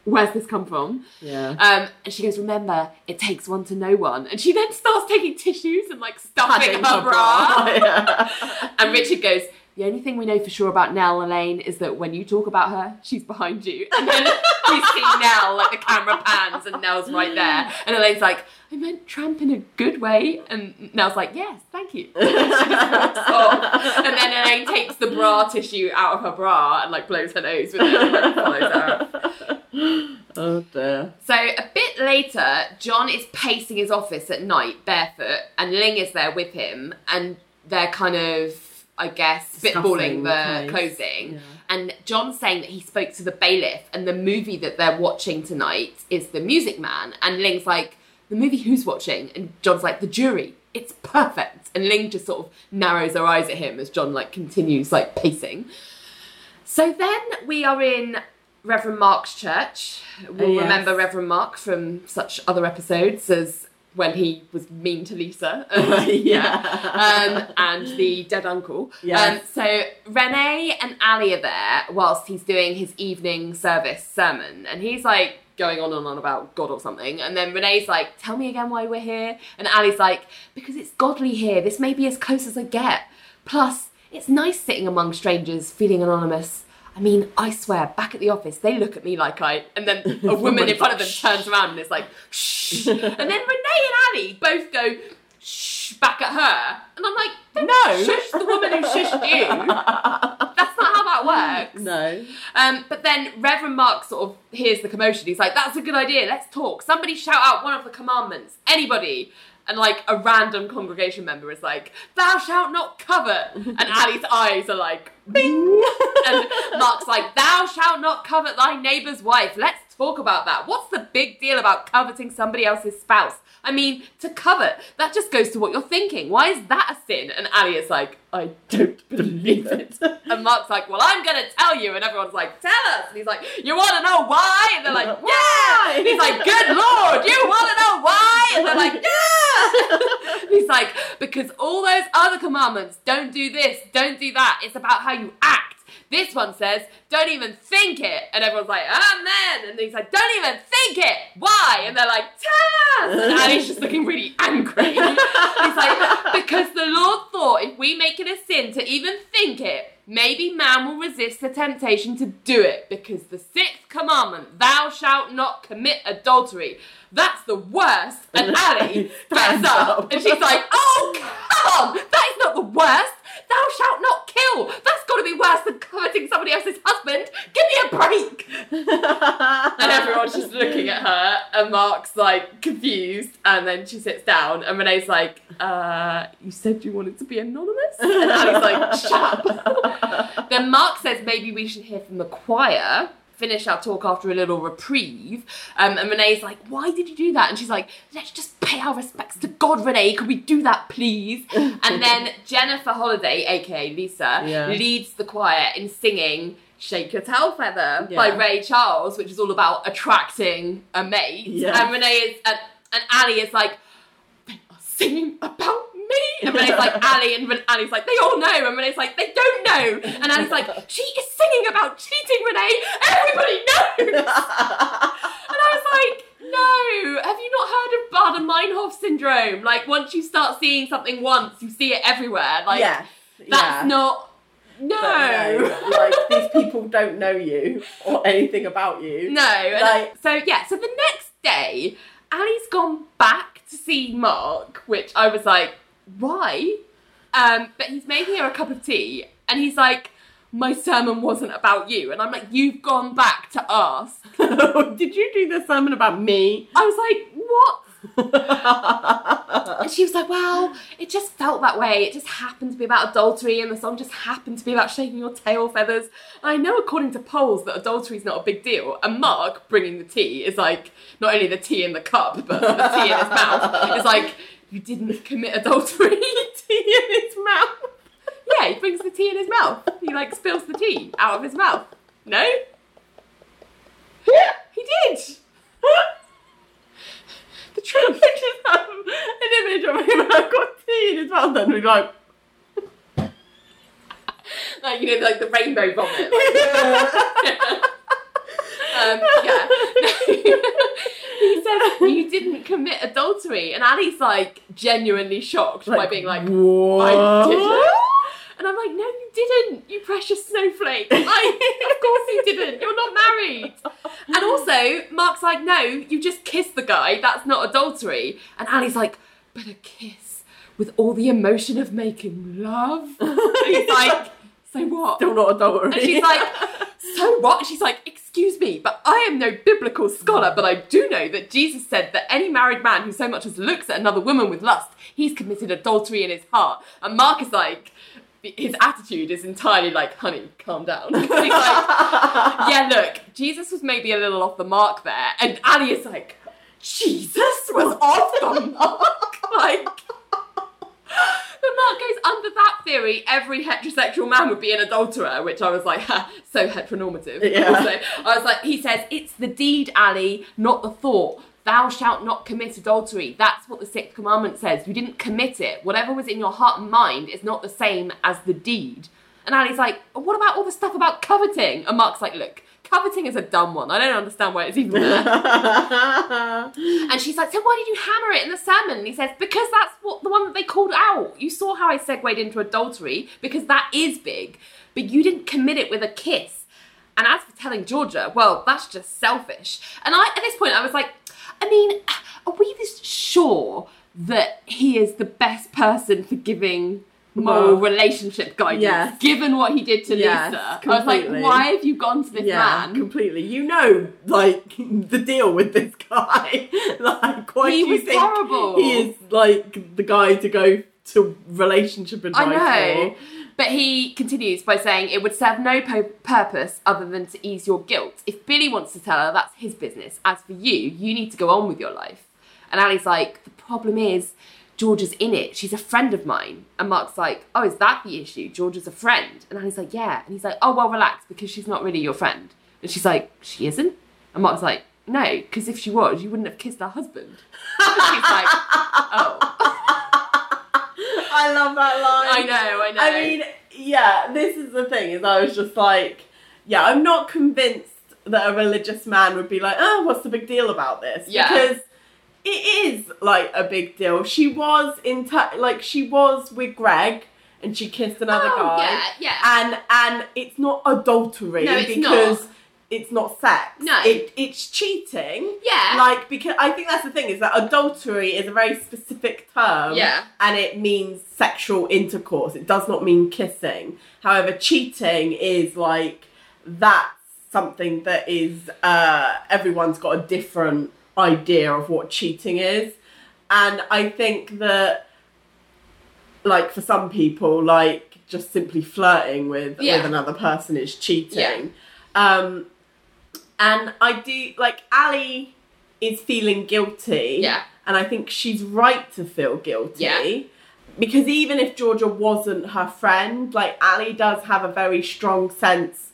where's this come from? Yeah. Um, and she goes, remember, it takes one to know one. And she then starts taking tissues and like stuffing her, Padding bra. <laughs> yeah. and Richard goes, the only thing we know for sure about Nelle, Elaine, is that when you talk about her, she's behind you. <laughs> And then we see Nelle, like the camera pans, and Nelle's right there. And Elaine's like, I meant tramp in a good way. And Nelle's like, yes, thank you. And, she just walks <laughs> off. and then Elaine takes the bra tissue out of her bra and like blows her nose with it and like, follows her. Oh dear. So a bit later, John is pacing his office at night barefoot, and Ling is there with him, and they're kind of, I guess, spitballing the the closing. Yeah. And John's saying that he spoke to the bailiff, and the movie that they're watching tonight is The Music Man. And Ling's like, the movie who's watching? And John's like, the jury. It's perfect. And Ling just sort of narrows her eyes at him as John like continues like pacing. So then we are in Reverend Mark's church. We'll Oh, yes. remember Reverend Mark from such other episodes as when he was mean to Lisa. <laughs> <laughs> Yeah. Um, and the dead uncle. Yes. Um, so Renee and Ali are there whilst he's doing his evening service sermon. And he's like going on and on about God or something. And then Renee's like, tell me again why we're here. And Ali's like, because it's godly here. This may be as close as I get. Plus, it's nice sitting among strangers, feeling anonymous. I mean, I swear, back at the office, they look at me like I, and then <laughs> a woman in front of them turns around and is like, shh. And then Renee and Ali both go, shh, back at her. And I'm like, No. shush the woman who shushed you. That's not how that works. No. Um, but then Reverend Mark sort of hears the commotion. He's like, that's a good idea. Let's talk. Somebody shout out one of the commandments. Anybody. And like a random congregation member is like, thou shalt not covet. And <laughs> Ali's eyes are like, bing. <laughs> And Mark's like, thou shalt not covet thy neighbour's wife. Let's talk about that. What's the big deal about coveting somebody else's spouse? I mean, to covet, that just goes to what you're thinking. Why is that a sin? And Ali is like, I don't believe it. <laughs> And Mark's like, well, I'm going to tell you. And everyone's like, tell us. And he's like, you want to know why? And they're like, yeah. Why? And he's like, good Lord, you want to know why? And they're like, yeah. He's like, because all those other commandments, don't do this, don't do that. It's about how you act. This one says, don't even think it. And everyone's like, amen. And he's like, don't even think it. Why? And they're like, us. And Ali's just looking really angry. <laughs> he's like, because the Lord thought if we make it a sin to even think it, maybe man will resist the temptation to do it. Because the sixth commandment, thou shalt not commit adultery. That's the worst. And <laughs> Ali gets up. and she's like, oh, come on. That is not the worst. Thou shalt not kill. That's got to be worse than coveting somebody else's husband. Give me a break. And everyone's just <laughs> looking at her, and Mark's like confused, and then she sits down, and Renee's like, uh, You said you wanted to be anonymous? And Ali's like, Shut up. <laughs> <laughs> then Mark says maybe we should hear from the choir. Finish our talk after a little reprieve. Um, and Renee's like, Why did you do that? And she's like, Let's just pay our respects to God, Renee. Could we do that, please? <laughs> and then Jennifer Holliday, aka Lisa, Yeah. leads the choir in singing Shake Your Tail Feather by Ray Charles, which is all about attracting a mate. Yeah. And Renee is, and, and Ali is like, they are singing about. And Renee's like, Ali, and Ren- Ali's like, they all know. And Renee's like, they don't know. And Ali's like, she is singing about cheating, Renee. Everybody knows. And I was like, no, have you not heard of Baader-Meinhof syndrome? Like, once you start seeing something once, you see it everywhere. Like, yes. that's yeah. not. No. No, like these people don't know you or anything about you. No. Like- so yeah, so the next day, Ali's gone back to see Mark, which I was like, why? Um, but he's making her a cup of tea, and he's like, my sermon wasn't about you, and I'm like, you've gone back to ask. <laughs> Did you do the sermon about me? I was like, what? <laughs> And she was like, well, it just felt that way. It just happened to be about adultery, and the song just happened to be about shaking your tail feathers. I know, according to polls, that adultery is not a big deal. And Mark, bringing the tea, is like, not only the tea in the cup, but the tea in his mouth. It's like, you didn't commit adultery. <laughs> tea in his mouth. yeah, he brings the tea in his mouth. He like spills the tea out of his mouth. No? Yeah! He did! the truth. I just um, have an image of him. I've got tea in his mouth, and he's like, <laughs> like you know, like the rainbow vomit. Like, <laughs> Um, yeah. <laughs> he says you didn't commit adultery, and Ali's like genuinely shocked by being like, what? I didn't. And I'm like, no, you didn't, you precious snowflake. Like, of course you didn't. You're not married. And also, Mark's like, no, you just kissed the guy. That's not adultery. And Ali's like, but a kiss with all the emotion of making love. <laughs> And he's like, so what? Still not adultery. And she's like, <laughs> so what? She's like, excuse me, but I am no biblical scholar, but I do know that Jesus said that any married man who so much as looks at another woman with lust, he's committed adultery in his heart. And Mark is like, his attitude is entirely like, honey, calm down. <laughs> He's like, yeah, look, Jesus was maybe a little off the mark there. And Ali is like, Jesus was off the mark? <laughs> Like, but Mark goes under that theory, every heterosexual man would be an adulterer, which I was like, <laughs> ha, so heteronormative. Yeah. <laughs> Also, I was like, he says, it's the deed, Ali, not the thought. Thou shalt not commit adultery. That's what the sixth commandment says. You didn't commit it. Whatever was in your heart and mind is not the same as the deed. And Ali's like, what about all the stuff about coveting? And Mark's like, look, coveting is a dumb one. I don't understand why it's even there. <laughs> And she's like, so why did you hammer it in the sermon? And he says, because that's what the one that they called out. You saw how I segued into adultery because that is big, but you didn't commit it with a kiss. And as for telling Georgia, well, that's just selfish. And I, at this point, I was like, I mean, are we this sure that he is the best person for giving moral relationship guidance, yes. given what he did to Yes, Lisa? I was like, why have you gone to this yeah, man? completely. You know, like <laughs> the deal with this guy. <laughs> like, why He do you was think horrible. he is like the guy to go to relationship advice? I know. for? But he continues by saying it would serve no po- purpose other than to ease your guilt. If Billy wants to tell her, that's his business. As for you, you need to go on with your life. And Ali's like, the problem is, Georgia's in it. She's a friend of mine. And Mark's like, oh, is that the issue? Georgia's a friend. And Ali's like, yeah. And he's like, oh, well, relax, because she's not really your friend. And she's like, she isn't? And Mark's like, no, because if she was, you wouldn't have kissed her husband. And she's like, <laughs> oh. I love that line. I know, I know. I mean, yeah, this is the thing, is I was just like, yeah, I'm not convinced that a religious man would be like, oh, what's the big deal about this? Yeah. Because it is like a big deal. She was in touch, like she was with Greg and she kissed another Oh, guy. yeah, yeah. And and it's not adultery No, it's because not. it's not sex. No. It, it's cheating. Yeah. Like because I think that's the thing is that adultery is a very specific term. Yeah. And it means sexual intercourse. It does not mean kissing. However, cheating is like that's something that is uh everyone's got a different idea of what cheating is. And I think that like for some people, like just simply flirting with Yeah. with another person is cheating. Um and I do like Ali is feeling guilty. Yeah. And I think she's right to feel guilty. Yeah. Because even if Georgia wasn't her friend, like Ali does have a very strong sense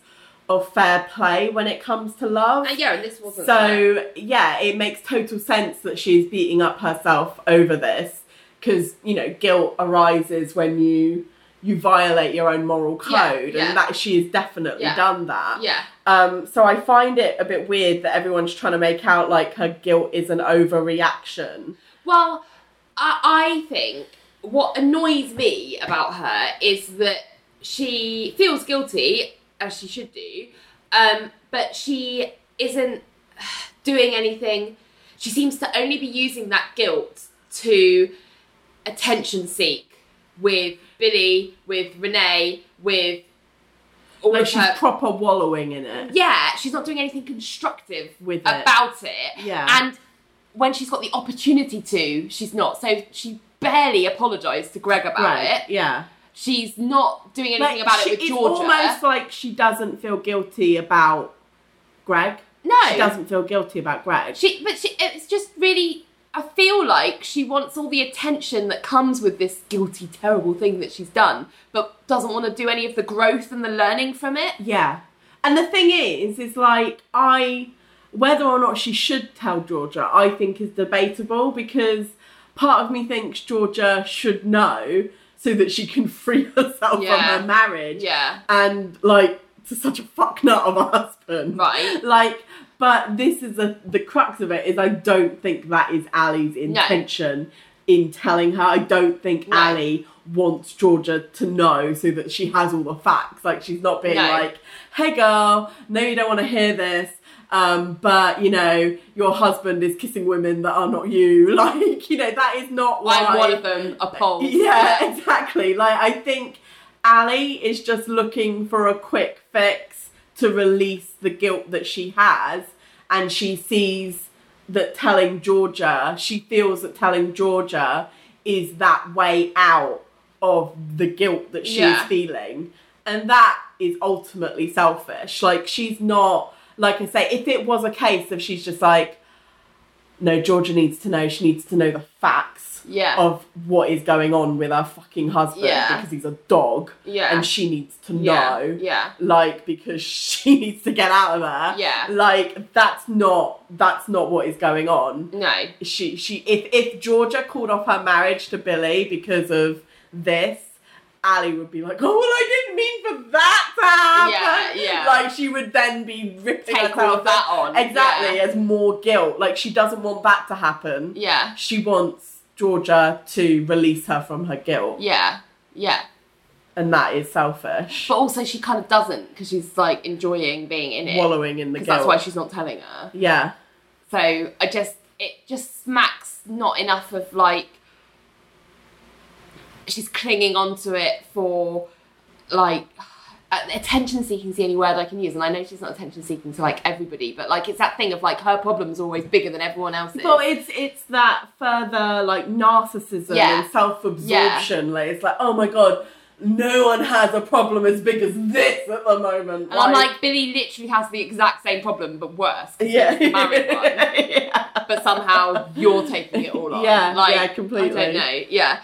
of fair play when it comes to love. Uh, yeah, and this wasn't. fair. So yeah, it makes total sense that she's beating up herself over this because you know guilt arises when you you violate your own moral Yeah, code, yeah. and that she has definitely Yeah. done that. yeah, Um, so I find it a bit weird that everyone's trying to make out like her guilt is an overreaction. Well, I, I think what annoys me about her is that she feels guilty, as she should do, um, but she isn't <sighs> doing anything. She seems to only be using that guilt to attention seek with Billy, with Renee, with all Like she's her. proper wallowing in it. yeah, she's not doing anything constructive With it. about it. Yeah. And when she's got the opportunity to, she's not. So she barely apologised to Greg about Right. it. Yeah. She's not doing anything Like, about she- it with Georgia. it's almost like she doesn't feel guilty about Greg. no, She doesn't feel guilty about Greg. She, but she, it's just really. I feel like she wants all the attention that comes with this guilty, terrible thing that she's done, but doesn't want to do any of the growth and the learning from it. Yeah. And the thing is, is like, I, whether or not she should tell Georgia, I think is debatable because part of me thinks Georgia should know so that she can free <laughs> herself Yeah. from her marriage Yeah. and, like, to such a fuck nut of a husband. Right. <laughs> Like, But this is the the crux of it is I don't think that is Ali's intention in telling her. I don't think No. Ali wants Georgia to know so that she has all the facts. Like she's not being No. like, "Hey girl, no, you don't want to hear this." Um, but you know, your husband is kissing women that are not you. <laughs> Like, you know, that is not why I'm one of them. Appalled. yeah, <laughs> exactly. Like I think Ali is just looking for a quick fix to release the guilt that she has, and she sees that telling Georgia, she feels that telling Georgia is that way out of the guilt that she's Yeah. feeling, and that is ultimately selfish. Like she's not. Like I say, if it was a case of she's just like, no, Georgia needs to know. She needs to know the facts Yeah. of what is going on with her fucking husband Yeah. because he's a dog Yeah. and she needs to yeah. know Yeah. like because <laughs> she needs to get out of there Yeah. like that's not that's not what is going on No. she she if if georgia called off her marriage to billy because of this Ali would be like, oh well, I didn't mean for that to happen. Yeah, yeah. Like she would then be ripping Take all of that on. exactly Yeah. as more guilt. Like she doesn't want that to happen Yeah. she wants Georgia to release her from her guilt, Yeah. Yeah. and that is selfish. But also, she kind of doesn't because she's like enjoying being in it. Wallowing in the guilt. that's why she's not telling her. yeah, So I just, it just smacks not enough of like, she's clinging onto it for like, uh, attention seeking is the only word I can use. And I know she's not attention seeking to like everybody, but like it's that thing of like her problem's always bigger than everyone else's. Well, it's it's that further like narcissism Yeah. and self absorption. Like it's like, oh my god, no one has a problem as big as this at the moment. and I'm like, Billy literally has the exact same problem, but worse. yeah, married <laughs> one. yeah. but somehow you're taking it all on. Yeah, like, yeah, completely. I don't know. Yeah.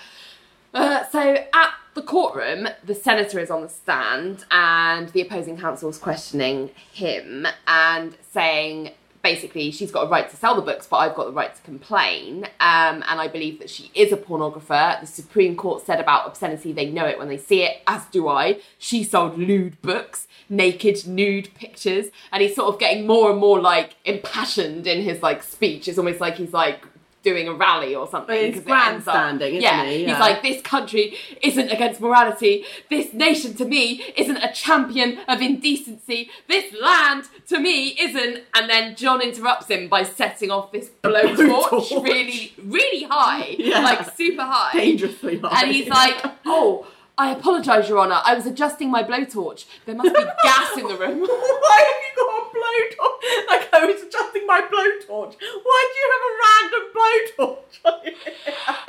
Uh, so at the courtroom, the senator is on the stand, and the opposing counsel is questioning him and saying. Basically, she's got a right to sell the books, but I've got the right to complain. Um, and I believe that she is a pornographer. The Supreme Court said about obscenity, they know it when they see it, as do I. She sold lewd books, naked, nude pictures, and he's sort of getting more and more like impassioned in his like speech. It's almost like he's like doing a rally or something. But it ends grandstanding, isn't yeah, he? He's like, this country isn't against morality. This nation to me isn't a champion of indecency. This land to me isn't. And then John interrupts him by setting off this <laughs> blowtorch blowtorch. really, really high, Yeah. like super high. dangerously high. And he's like, oh, I apologise, Your Honour. I was adjusting my blowtorch. There must be <laughs> gas in the room. Why have you got a blowtorch? Like I was adjusting my blowtorch. Why do you have a random blowtorch? <laughs>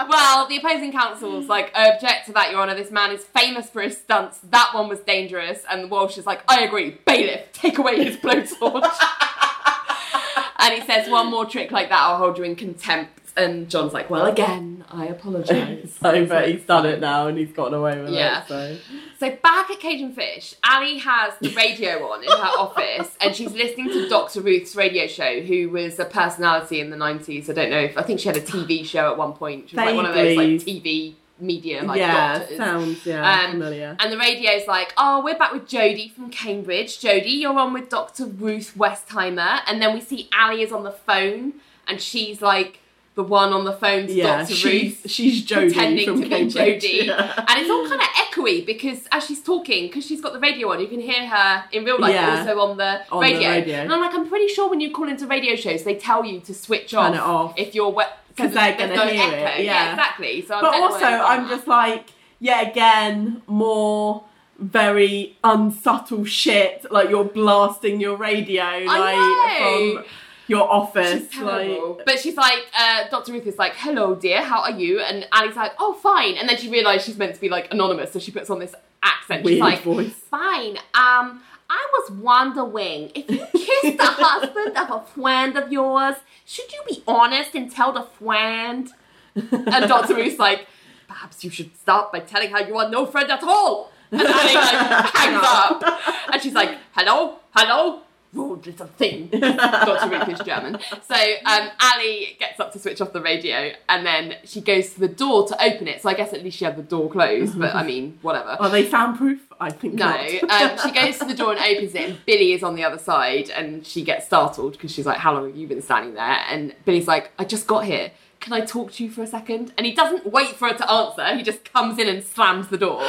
Well, the opposing counsel's like, I object to that, Your Honour. This man is famous for his stunts. That one was dangerous. And Walsh is like, I agree. Bailiff, take away his blowtorch. <laughs> and he says, one more trick like that, I'll hold you in contempt. And John's like, well, again, I apologise. so, <laughs> but he's done it now and he's gotten away with Yeah. it. So So back at Cage and Fish, Ali has the radio on in her office, and she's listening to Dr. Ruth's radio show, who was a personality in the nineties. I don't know if I think she had a TV show at one point. She was like one of those like TV media like yeah, doctors. sounds yeah Um, familiar. And the radio's like, oh, we're back with Jodie from Cambridge. Jodie, you're on with Dr. Ruth Westheimer. And then we see Ali is on the phone, and she's like the one on the phone to Yeah, Dr. she's Ruth she's Jodie pretending from to Cambridge. be Jodie. <laughs> Yeah. And it's all kind of echoey because as she's talking, because she's got the radio on, you can hear her in real life Yeah. also on the, On the radio. radio. And I'm like, I'm pretty sure when you call into radio shows, they tell you to switch Turn off, it off. if you're wet. Because they're gonna hear it, yeah. exactly. So I'm But also, where they've got I'm just like, yeah, again, more very unsubtle shit. Like you're blasting your radio, like know. from your office. She's. Like, But she's like, uh, Dr. Ruth is like, hello, dear, how are you? And Ali's like, oh, fine. And then she realised she's meant to be like anonymous, so she puts on this accent. weird she's like, voice. fine. Um, I was wondering if you kissed the <laughs> husband of a friend of yours, should you be honest and tell the friend? And Dr. Ruth's like, perhaps you should start by telling her you are no friend at all. And Ali like <laughs> hangs up, and she's like, hello, hello. Rude little thing. Dr. Ruth is German. So um, Ali gets up to switch off the radio and then she goes to the door to open it. So I guess at least she had the door closed, but I mean, whatever. Are they soundproof? I think No, not. um, she goes to the door and opens it, and Billy is on the other side, and she gets startled because she's like, "How long have you been standing there?" And Billy's like, "I just got here. Can I talk to you for a second? And he doesn't wait for her to answer. He just comes in and slams the door,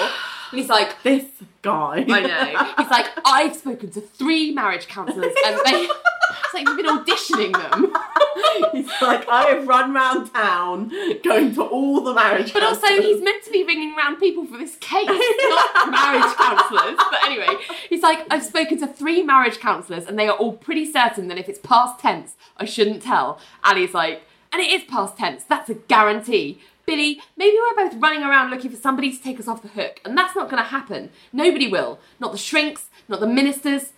and he's like, this guy. I know. He's like, I've spoken to three marriage counsellors and they. <laughs> It's like you've been auditioning them. <laughs> He's like, I have run round town going to all the marriage But also, counsellors." he's meant to be ringing round people for this case, not marriage counsellors. But anyway, he's like, I've spoken to three marriage counsellors and they are all pretty certain that if it's past tense, I shouldn't tell. Ali's like, and it is past tense, that's a guarantee. Billy, maybe we're both running around looking for somebody to take us off the hook, and that's not going to happen. Nobody will. Not the shrinks, not the ministers.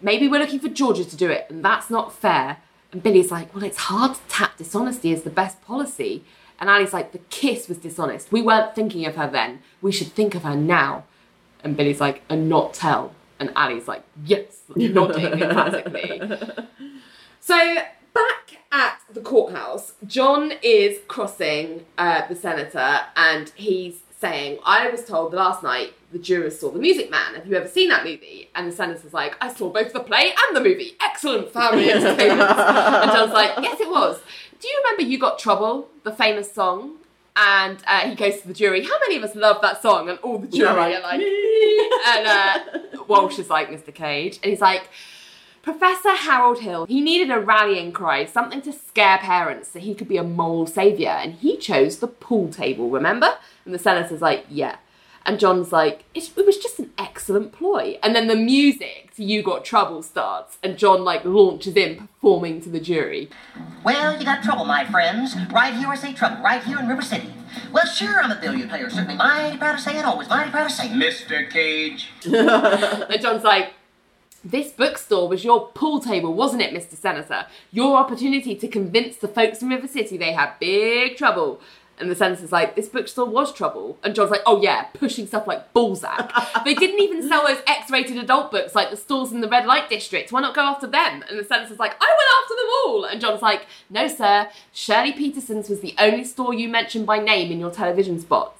Maybe we're looking for Georgia to do it, and that's not fair. And Billy's like, well, it's hard to tap dishonesty as the best policy. And Ali's like, the kiss was dishonest. We weren't thinking of her then. We should think of her now. And Billy's like, and not tell. And Ali's like, yes, <laughs> nodding emphatically. <laughs> So back at the courthouse, John is crossing uh, the senator and he's saying, I was told last night the jurors saw The Music Man. Have you ever seen that movie? And the senator's like, I saw both the play and the movie. Excellent family <laughs> entertainment. and John's like, yes, it was. Do you remember You Got Trouble, the famous song? And uh, he goes to the jury, how many of us love that song? And all the jury They're are like, "Me." <laughs> and uh, Walsh is like, Mr. Cage. And he's like, Professor Harold Hill, he needed a rallying cry, something to scare parents so he could be a moral saviour. And he chose the pool table, remember? And the senator's like, yeah. And John's like, it, it was just an excellent ploy. And then the music to You Got Trouble starts, and John like launches in performing to the jury. Well, you got trouble, my friends. Right here I say trouble, right here in River City. Well, sure, I'm a billiard player. Certainly mighty proud to say it, always mighty proud to say it. Mr. Cage. <laughs> And John's like, this bookstore was your pool table, wasn't it, Mr. Senator? Your opportunity to convince the folks in River City they had big trouble. And the senator's like, this bookstore was trouble. And John's like, oh yeah, pushing stuff like Balzac. <laughs> they didn't even sell those X-rated adult books like the stores in the red light district. Why not go after them? And the senator's like, I went after them all. And John's like, no sir, Shirley Peterson's was the only store you mentioned by name in your television spots.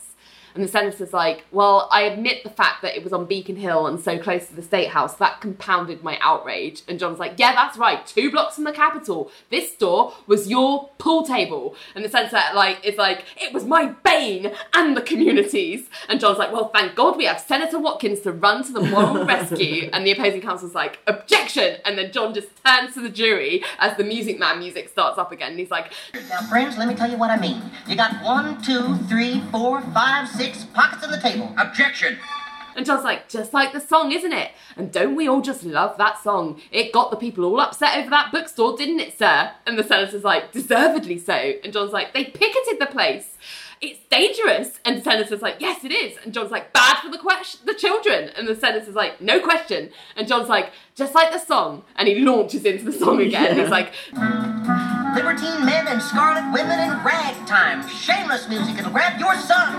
And the senator's like, Well, I admit the fact that it was on Beacon Hill and so close to the State House. That compounded my outrage. And John's like, Yeah, that's right. Two blocks from the Capitol. This store was your pool table. And the senator like is like, It was my bane and the communities. And John's like, Well, thank God we have Senator Watkins to run to the moral <laughs> rescue. And the opposing counsel's like, Objection! And then John just turns to the jury as the Music Man music starts up again. And he's like, Now, friends, let me tell you what I mean. You got one, two, three, four, five, six pockets on the table. Objection. And John's like, just like the song, isn't it? And don't we all just love that song? It got the people all upset over that bookstore, didn't it, sir? And the senator's like, deservedly so. And John's like, they picketed the place. It's dangerous. And the senator's like, yes, it is. And John's like, bad for the question, the children. And the senator's like, no question. And John's like, just like the song. And he launches into the song again. Yeah. He's like, Libertine men and scarlet women in ragtime. Shameless music. It'll grab your son,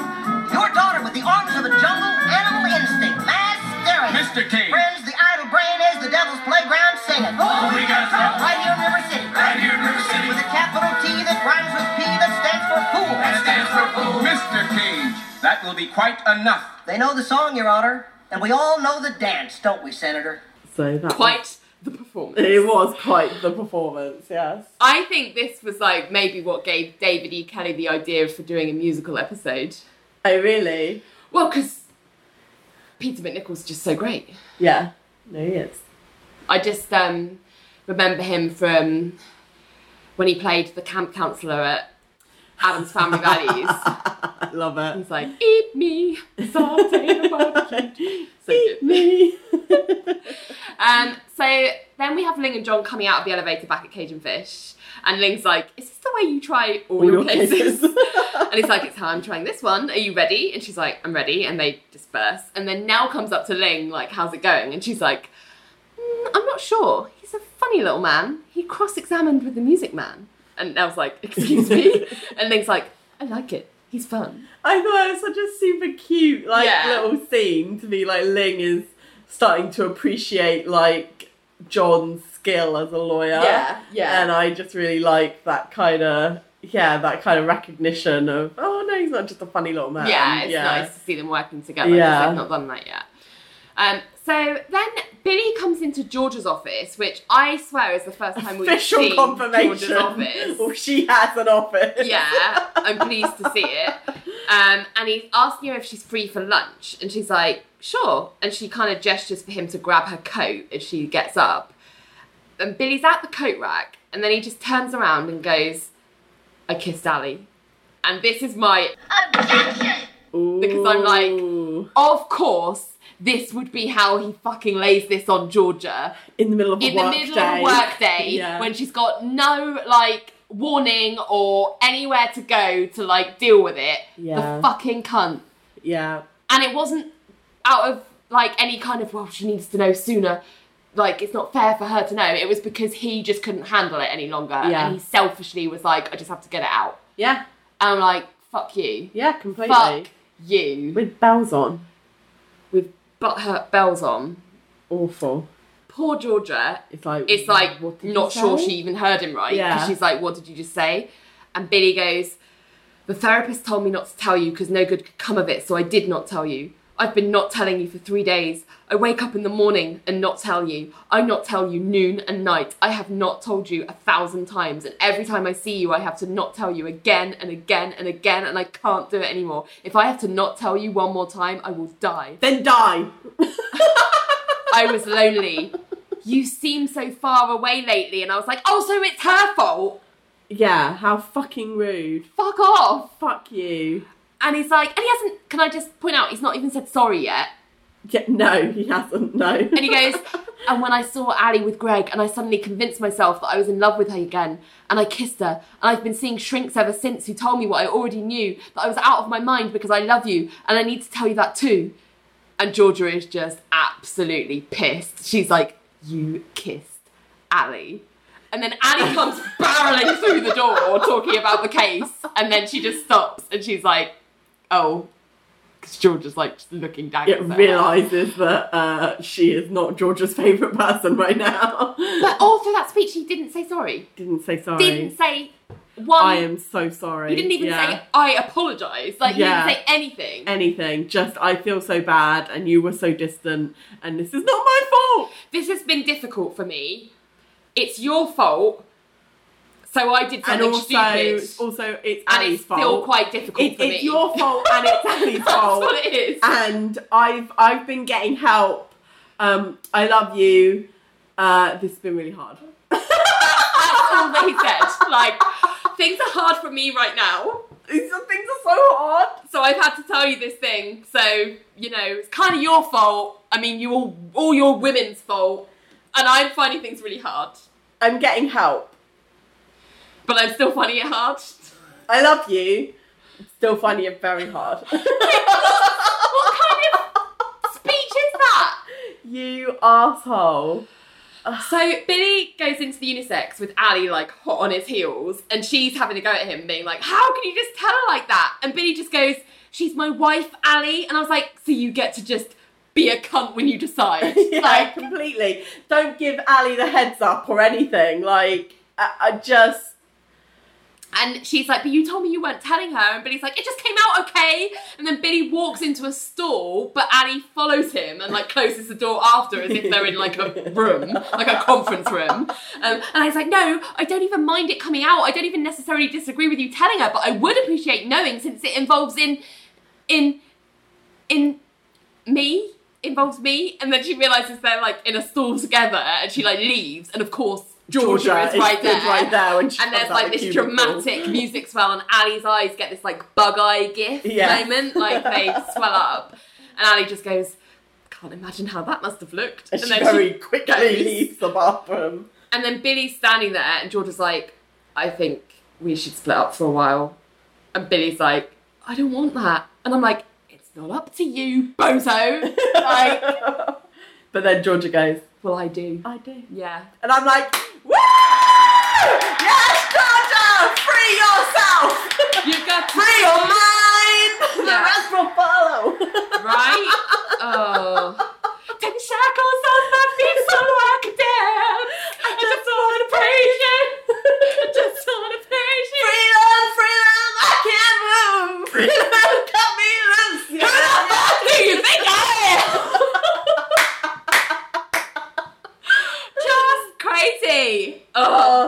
your daughter with the arms of a jungle animal instinct. Mass hysteria. Mr. Cage. Friends, the idle brain is the devil's playground singing. Oh, we got trouble. Right here in River City. Right here in River City. With a capital T that rhymes with P that stands for pool. That stands for fool. Mr. Cage. That will be quite enough. They know the song, Your Honor. And we all know the dance, don't we, Senator? So that quite the performance. It was quite the performance, yes. I think this was like maybe what gave David E. Kelley the idea for doing a musical episode. Oh, really? Well, because Peter MacNicol's just so great. Yeah. No, he is. I just um, remember him from when he played the camp counselor at Addams Family Values. I <laughs> love it. He's like, eat me, saute the barbecue. So Eat good. me. <laughs> Um, so then we have Ling and John coming out of the elevator back at Cage and Fish. And Ling's like, is this the way you try all, All your, your cases? cases. <laughs> and he's like, it's how I'm trying this one. Are you ready? And she's like, I'm ready. And they disperse. And then Nelle comes up to Ling, like, how's it going? And she's like, "Mm, I'm not sure. He's a funny little man. He cross-examined with the music man. And I was like, excuse me? <laughs> and Ling's like, I like it. He's fun. I thought it was such a super cute, like, Yeah. little scene to be like Ling is starting to appreciate like John's skill as a lawyer. Yeah, yeah. And I just really like that kind of yeah, that kind of recognition of oh no, he's not just a funny little man. yeah, it's nice to see them working together Yeah. they've not done that yet. Um, so then Billy comes into George's office, which I swear is the first time we've Official seen confirmation. George's office. Well, she has an office. yeah, I'm pleased to see it. Um, and he's asking her if she's free for lunch, and she's like, sure. And she kind of gestures for him to grab her coat as she gets up. And Billy's at the coat rack, and then he just turns around and goes, I kissed Ali. And this is my, Objection! Because I'm like- of course, this would be how he fucking lays this on Georgia in the middle of a in the middle day. of a work day <laughs> Yeah. when she's got no like warning or anywhere to go to like deal with it. Yeah. The fucking cunt. yeah. And it wasn't out of like any kind of well, she needs to know sooner. Like it's not fair for her to know. It was because he just couldn't handle it any longer, Yeah. and he selfishly was like, "I just have to get it out." Yeah. And I'm like, "Fuck you, Yeah, completely. fuck you," With bells on. Butthurt bells on. Awful. Poor Georgia It's like it's like not sure say? she even heard him right because Yeah. she's like what did you just say and billy goes the therapist told me not to tell you because no good could come of it so i did not tell you i've been not telling you for three days i wake up in the morning and not tell you i not tell you noon and night i have not told you a thousand times and every time i see you i have to not tell you again and again and again and i can't do it anymore if i have to not tell you one more time i will die Then die. I was lonely. You seem so far away lately, and I was like, oh, so it's her fault. Yeah, how fucking rude. Fuck off. Fuck you. And he's like, and he hasn't. Can I just point out, he's not even said sorry yet. Yeah, no, he hasn't, no. And he goes, and when I saw Ali with Greg, and I suddenly convinced myself that I was in love with her again, and I kissed her, and I've been seeing shrinks ever since who told me what I already knew that I was out of my mind because I love you, and I need to tell you that too. And Georgia is just absolutely pissed. She's like, You kissed Ali. And then Ali comes barreling through the door talking about the case, and then she just stops and she's like, Oh. Because George is like just looking down. It realises that uh, she is not George's favourite person right now. But all through that speech, he didn't say sorry. Didn't say sorry. Didn't say one. I am so sorry. He didn't even Yeah. say I apologise. Like Yeah. he didn't say anything. anything. Just I feel so bad, and you were so distant, and this is not my fault. this has been difficult for me. It's your fault. So I did And something also, stupid. also it's and Ali's it's fault. still quite difficult It- for me. it's your fault, and it's <laughs> Ali's That's fault. what it is. and I've I've been getting help. Um, I love you. Uh, this has been really hard. <laughs> That's all he said. Like, things are hard for me right now. These things are so hard. So I've had to tell you this thing. So, you know, it's kind of your fault. I mean, you all, all your women's fault. And I'm finding things really hard. I'm getting help. But I'm still finding it hard. I love you. Still finding it very hard. <laughs> What kind of speech is that? you asshole. So Billy goes into the unisex with Ali like hot on his heels, and she's having a go at him, being like, "How can you just tell her like that?" And Billy just goes, "She's my wife, Ali," and I was like, "So you get to just be a cunt when you <laughs> decide?" yeah, Like, completely. Don't give Ali the heads up or anything. Like, I, I just. And she's like, "But you told me you weren't telling her," and Billy's like, "It just came out okay." And then Billy walks into a stall, but Ali follows him and like closes the door after, as if they're in like a <laughs> room, like a conference room. Um, and I was like, "No, I don't even mind it coming out. I don't even necessarily disagree with you telling her, but I would appreciate knowing since it involves in, in, in me." Involves me, and then she realizes they're like in a stall together, and she like leaves, and of course Georgia, Georgia is right there, right there and there's like the this cubicle. dramatic music swell, and Ali's eyes get this like bug eye gift Yeah. moment, like they <laughs> swell up, and Ali just goes, "Can't imagine how that must have looked." And she then very quickly goes. leaves the bathroom. And then Billy's standing there, and Georgia's like, "I think we should split up for a while," and Billy's like, "I don't want that," and I'm like, "It's not up to you, bozo." like, <laughs> but then Georgia goes, well, I do. I do. Yeah. And I'm like, woo! Yes, Georgia! Free yourself! You've got free your mind! The rest will follow. Right? Oh. Ten shackles on my feet, so I can dance. I just want just want. Freedom, freedom, I can't move. Freedom, cut me loose. Who the fuck do you think I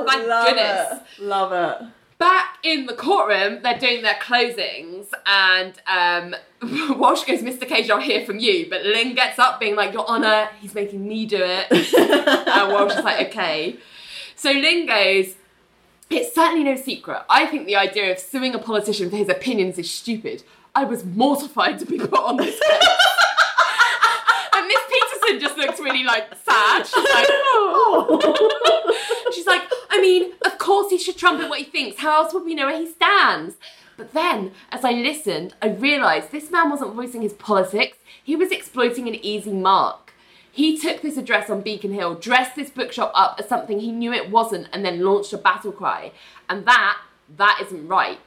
Thank Love goodness. it. Love it. Back in the courtroom, they're doing their closings, and um, <laughs> Walsh goes, Mr. Cage, I'll hear from you. But Ling gets up, being like, Your Honour, he's making me do it. <laughs> and Walsh is like, Okay. So Ling goes, It's certainly no secret. I think the idea of suing a politician for his opinions is stupid. I was mortified to be put on this <laughs> Peterson just looks really like sad. She's like, <laughs> She's like, I mean, of course he should trumpet what he thinks. How else would we know where he stands? But then, as I listened, I realised this man wasn't voicing his politics, he was exploiting an easy mark. He took this address on Beacon Hill, dressed this bookshop up as something he knew it wasn't, and then launched a battle cry. And that, that isn't right.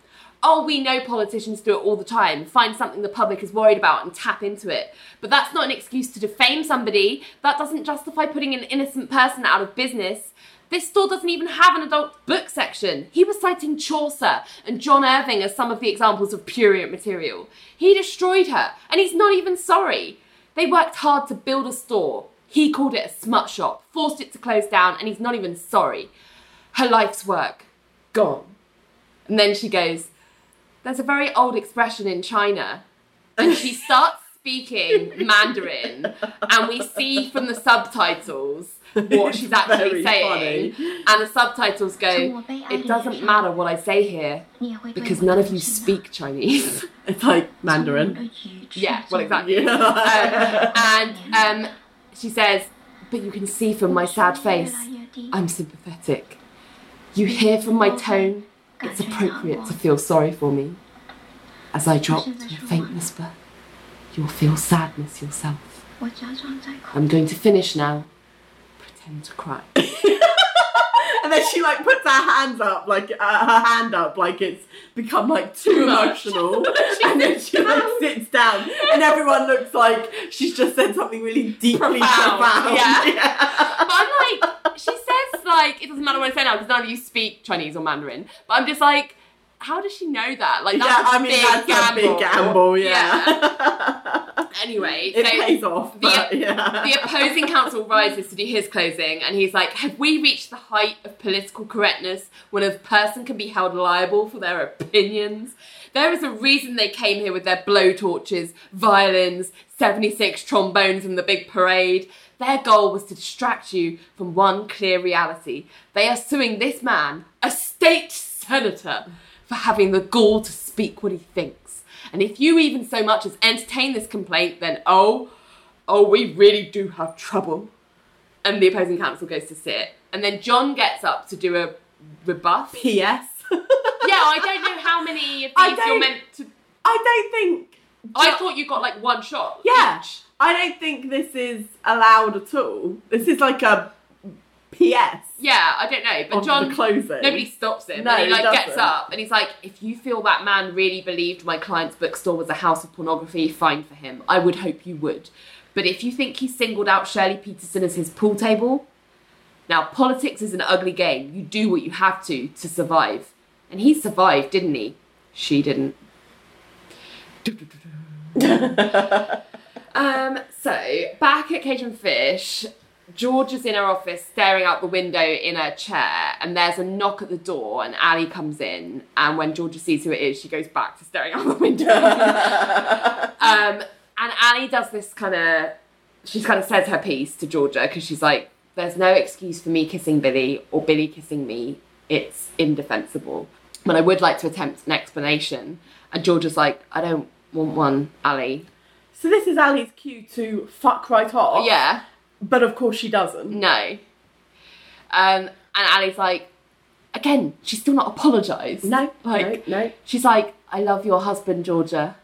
Oh, we know politicians do it all the time. Find something the public is worried about and tap into it. But that's not an excuse to defame somebody. That doesn't justify putting an innocent person out of business. This store doesn't even have an adult book section. He was citing Chaucer and John Irving as some of the examples of prurient material. He destroyed her, and he's not even sorry. They worked hard to build a store. He called it a smut shop, forced it to close down, and he's not even sorry. Her life's work, gone. And then she goes, There's a very old expression in China. And she <laughs> starts speaking Mandarin, and we see from the subtitles what she's actually saying. funny. And the subtitles go, It doesn't matter what I say here because none of you speak Chinese. <laughs> It's like Mandarin. yeah, well, exactly. Um, and <laughs> um, she says, But you can see from my sad face, I'm sympathetic. You hear from my tone, it's appropriate to feel sorry for me. As I drop to a faint whisper, you'll feel sadness yourself. I'm going to finish now. Pretend to cry. <laughs> And then she like puts her hands up, like uh, her hand up, like it's become like too emotional. <laughs> and then she like sits down, and everyone looks like she's just said something really deeply Profound, profound. yeah. <laughs> But I'm like, she says like it doesn't matter what I say now because none of you speak Chinese or Mandarin. But I'm just like, how does she know that? Like that's Yeah, a I mean big that's gamble. a big gamble, yeah. <laughs> Anyway, it so pays off, the, but yeah. the opposing counsel rises to do his closing, and he's like, "Have we reached the height of political correctness when a person can be held liable for their opinions?" There is a reason they came here with their blowtorches, violins, 76 trombones in the big parade. Their goal was to distract you from one clear reality. They are suing this man, a state senator, for having the gall to speak what he thinks. And if you even so much as entertain this complaint, then oh, oh, we really do have trouble. And the opposing counsel goes to sit. And then John gets up to do a rebuff. P.S. <laughs> Yeah, I don't know how many of these you're meant to. I don't think. I thought you got like one shot. Yeah. each. I don't think this is allowed at all. This is like a P.S. Yeah, I don't know. But John, closing. nobody stops him. No, and he he like gets up and he's like, if you feel that man really believed my client's bookstore was a house of pornography, fine for him. I would hope you would. But if you think he singled out Shirley Peterson as his pool table, now politics is an ugly game. You do what you have to to survive. And he survived, didn't he? She didn't. <laughs> um, so back at Cage and Fish, George is in her office staring out the window in her chair, and there's a knock at the door, and Ali comes in. And when Georgia sees who it is, she goes back to staring out the window. <laughs> um, and Ali does this kind of, she kind of says her piece to Georgia because she's like, "There's no excuse for me kissing Billy or Billy kissing me. It's indefensible." But I would like to attempt an explanation. And Georgia's like, "I don't want one, Ali." So this is Ali's cue to fuck right off. Yeah. But of course she doesn't. No. Um, and Ali's like, again, she's still not apologised. No, Like, no, no. she's like, I love your husband, Georgia.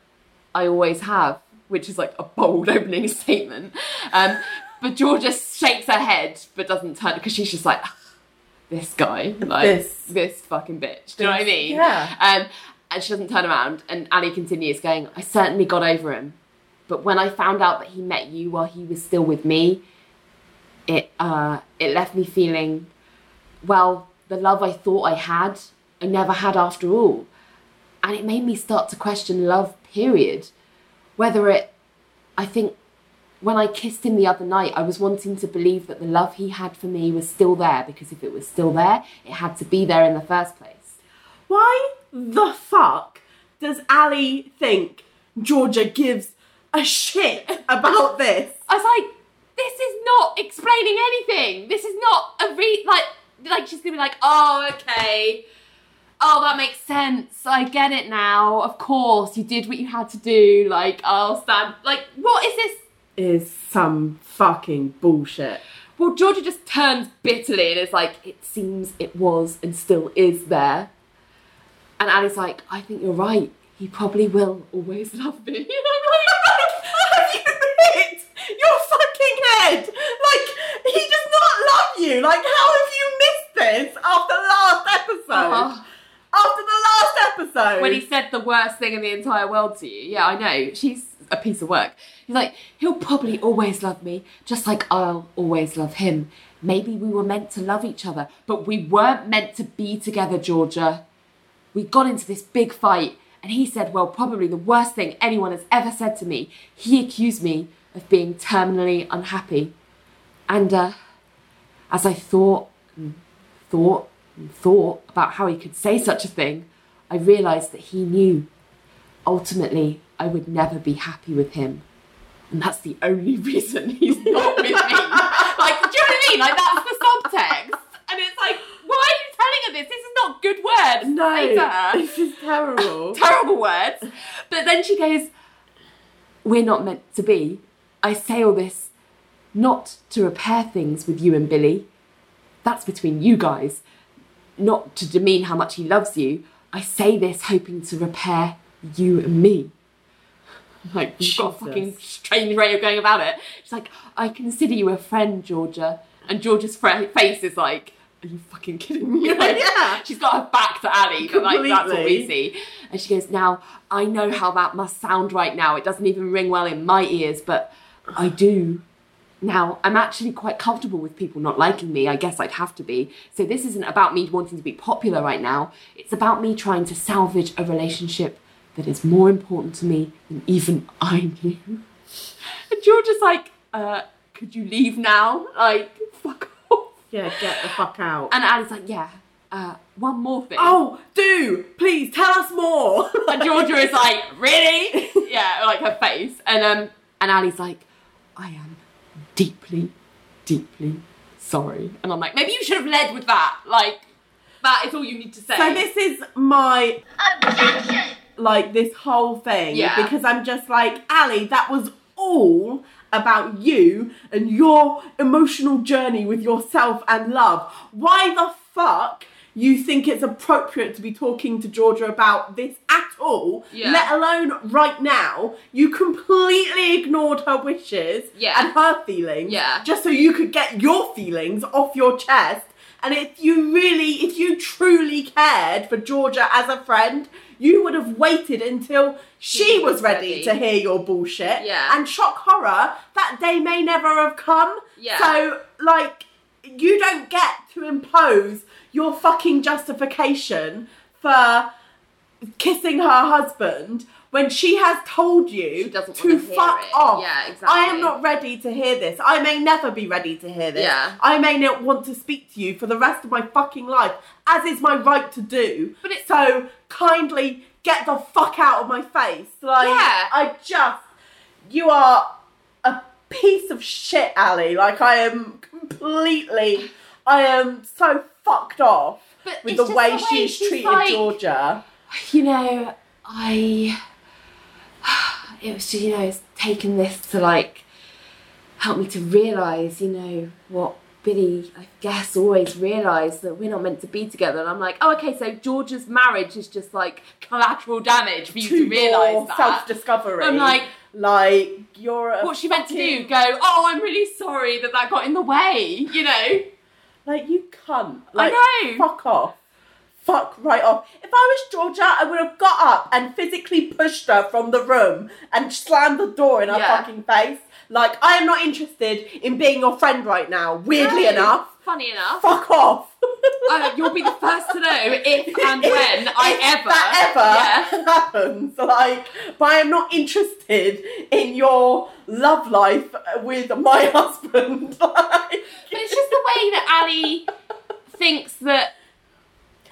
I always have, which is like a bold <laughs> opening statement. Um, but Georgia shakes her head, but doesn't turn because she's just like, this guy, like This. this, fucking bitch. Do you know what I mean? Yeah. Um, and she doesn't turn around, and Ali continues going, I certainly got over him, but when I found out that he met you while he was still with me, it uh, it left me feeling, well, the love I thought I had, I never had after all, and it made me start to question love. Period. Whether it, I think, when I kissed him the other night, I was wanting to believe that the love he had for me was still there because if it was still there, it had to be there in the first place. Why the fuck does Ali think Georgia gives a shit about <laughs> this? I was like, this is not explaining anything. This is not a re like like she's gonna be like, oh okay. Oh, that makes sense. I get it now. Of course, you did what you had to do. Like, I'll stand. Like, what is this? Is some fucking bullshit. Well, Georgia just turns bitterly and is like, it seems it was and still is there. And Ali's like, I think you're right. He probably will always love me. And <laughs> I'm like, Have you hit your fucking head? Like, he does not love you. Like, how have you missed this after the last episode? Oh. After the last episode. when he said the worst thing in the entire world to you. Yeah, I know. She's a piece of work. He's like, he'll probably always love me, just like I'll always love him. Maybe we were meant to love each other, but we weren't meant to be together, Georgia. We got into this big fight, and he said, well, probably the worst thing anyone has ever said to me. He accused me of being terminally unhappy. And uh, as I thought and thought and thought about how he could say such a thing, I realised that he knew ultimately I would never be happy with him. And that's the only <laughs> reason he's not with me. like, do you know what I mean? Like, that's the subtext. And it's like, why are you telling her this? This is not good words. no, this is terrible. <laughs> terrible words. But then she goes, We're not meant to be. I say all this not to repair things with you and Billy. That's between you guys. Not to demean how much he loves you. I say this hoping to repair you and me. <laughs> Like, you've got a fucking strange way of going about it. She's like, I consider you a friend, Georgia. And Georgia's face is like, Are you fucking kidding me? <laughs> Like, Yeah. She's got her back to Ali, but like, that's what we Completely. see. And she goes, Now, I know how that must sound right now. It doesn't even ring well in my ears, but I do. Now, I'm actually quite comfortable with people not liking me. I guess I'd have to be. So, this isn't about me wanting to be popular right now. It's about me trying to salvage a relationship that is more important to me than even I knew. And Georgia's like, uh, Could you leave now? Like, fuck off. Yeah, get the fuck out. And Ali's like, Yeah, uh, one more thing. oh, do please tell us more. And Georgia is like, really? <laughs> yeah, like her face. And um, and Ali's like, I am deeply, deeply sorry. And I'm like, maybe you should have led with that. Like, that is all you need to say. So this is my Objection! like this whole thing Yeah. because I'm just like Ali, that was all about you and your emotional journey with yourself and love. Why the fuck you think it's appropriate to be talking to Georgia about this at all, Yeah. let alone right now? You completely ignored her wishes Yeah. and her feelings Yeah. just so you could get your feelings off your chest. And if you really, if you truly cared for Georgia as a friend, you would have waited until she, She was was ready, ready. to hear your bullshit. Yeah. And shock horror, that day may never have come. Yeah. So, like, you don't get to impose your fucking justification for kissing her husband when she has told you to fuck it. off. Yeah, I am not ready to hear this. I may never be ready to hear this. Yeah. I may not want to speak to you for the rest of my fucking life, as is my right to do. But it- so kindly get the fuck out of my face. Like Yeah. I just you are a piece of shit, Ali. Like I am completely I am so fucked off But with the way the way she's she's treated like- Georgia. you know, I it was just, you know, it's taken this to like help me to realise, you know, what Billy, I guess, always realised that we're not meant to be together. And I'm like, oh, okay, so Georgia's marriage is just like collateral damage for you to, realise that. self discovery. I'm like- like you're a what she meant to do, go, oh, I'm really sorry that that got in the way, you know? Like you cunt. Like, know. Fuck off. Fuck right off. If I was Georgia, I would have got up and physically pushed her from the room and slammed the door in her Yeah. fucking face. Like I am not interested in being your friend right now. Weirdly No, enough, funny enough. Fuck off. Uh, you'll be the first to know if <laughs> and when I If ever. that ever Yeah. happens. Like, but I am not interested in your love life with my <laughs> husband. like, But it's just the way that Ali thinks that.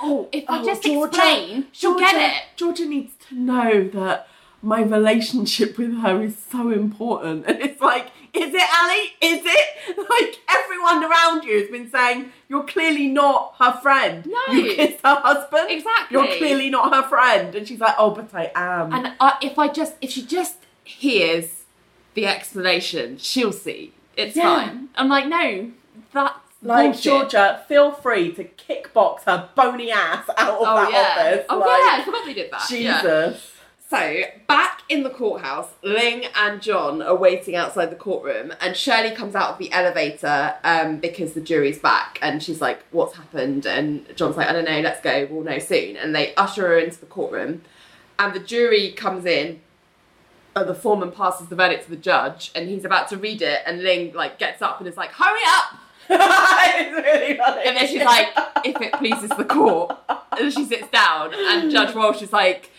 Oh, if I Oh, just Georgia- explain, she'll get it. Georgia needs to know that my relationship with her is so important. <laughs> And it's like, is it, Ali? Is it? <laughs> Like, everyone around you has been saying, you're clearly not her friend. No. You kissed her husband. Exactly. You're clearly not her friend. And she's like, oh, but I am. And I, if I just, if she just hears the explanation, she'll see. It's Yeah. fine. I'm like, no, that's like, bullshit. Georgia, feel free to kickbox her bony ass out of Oh that yeah. office. Oh like, yeah, I forgot they did that. Yeah. So, back in the courthouse, Ling and John are waiting outside the courtroom, and Shirley comes out of the elevator um, because the jury's back, and she's like, What's happened? And John's like, I don't know, let's go, we'll know soon. And they usher her into the courtroom, and the jury comes in. And the foreman passes the verdict to the judge, and he's about to read it, and Ling like gets up and is like, "Hurry up!" <laughs> it's really funny. And then she's like, "If it pleases the court," and she sits down, and Judge Walsh is like,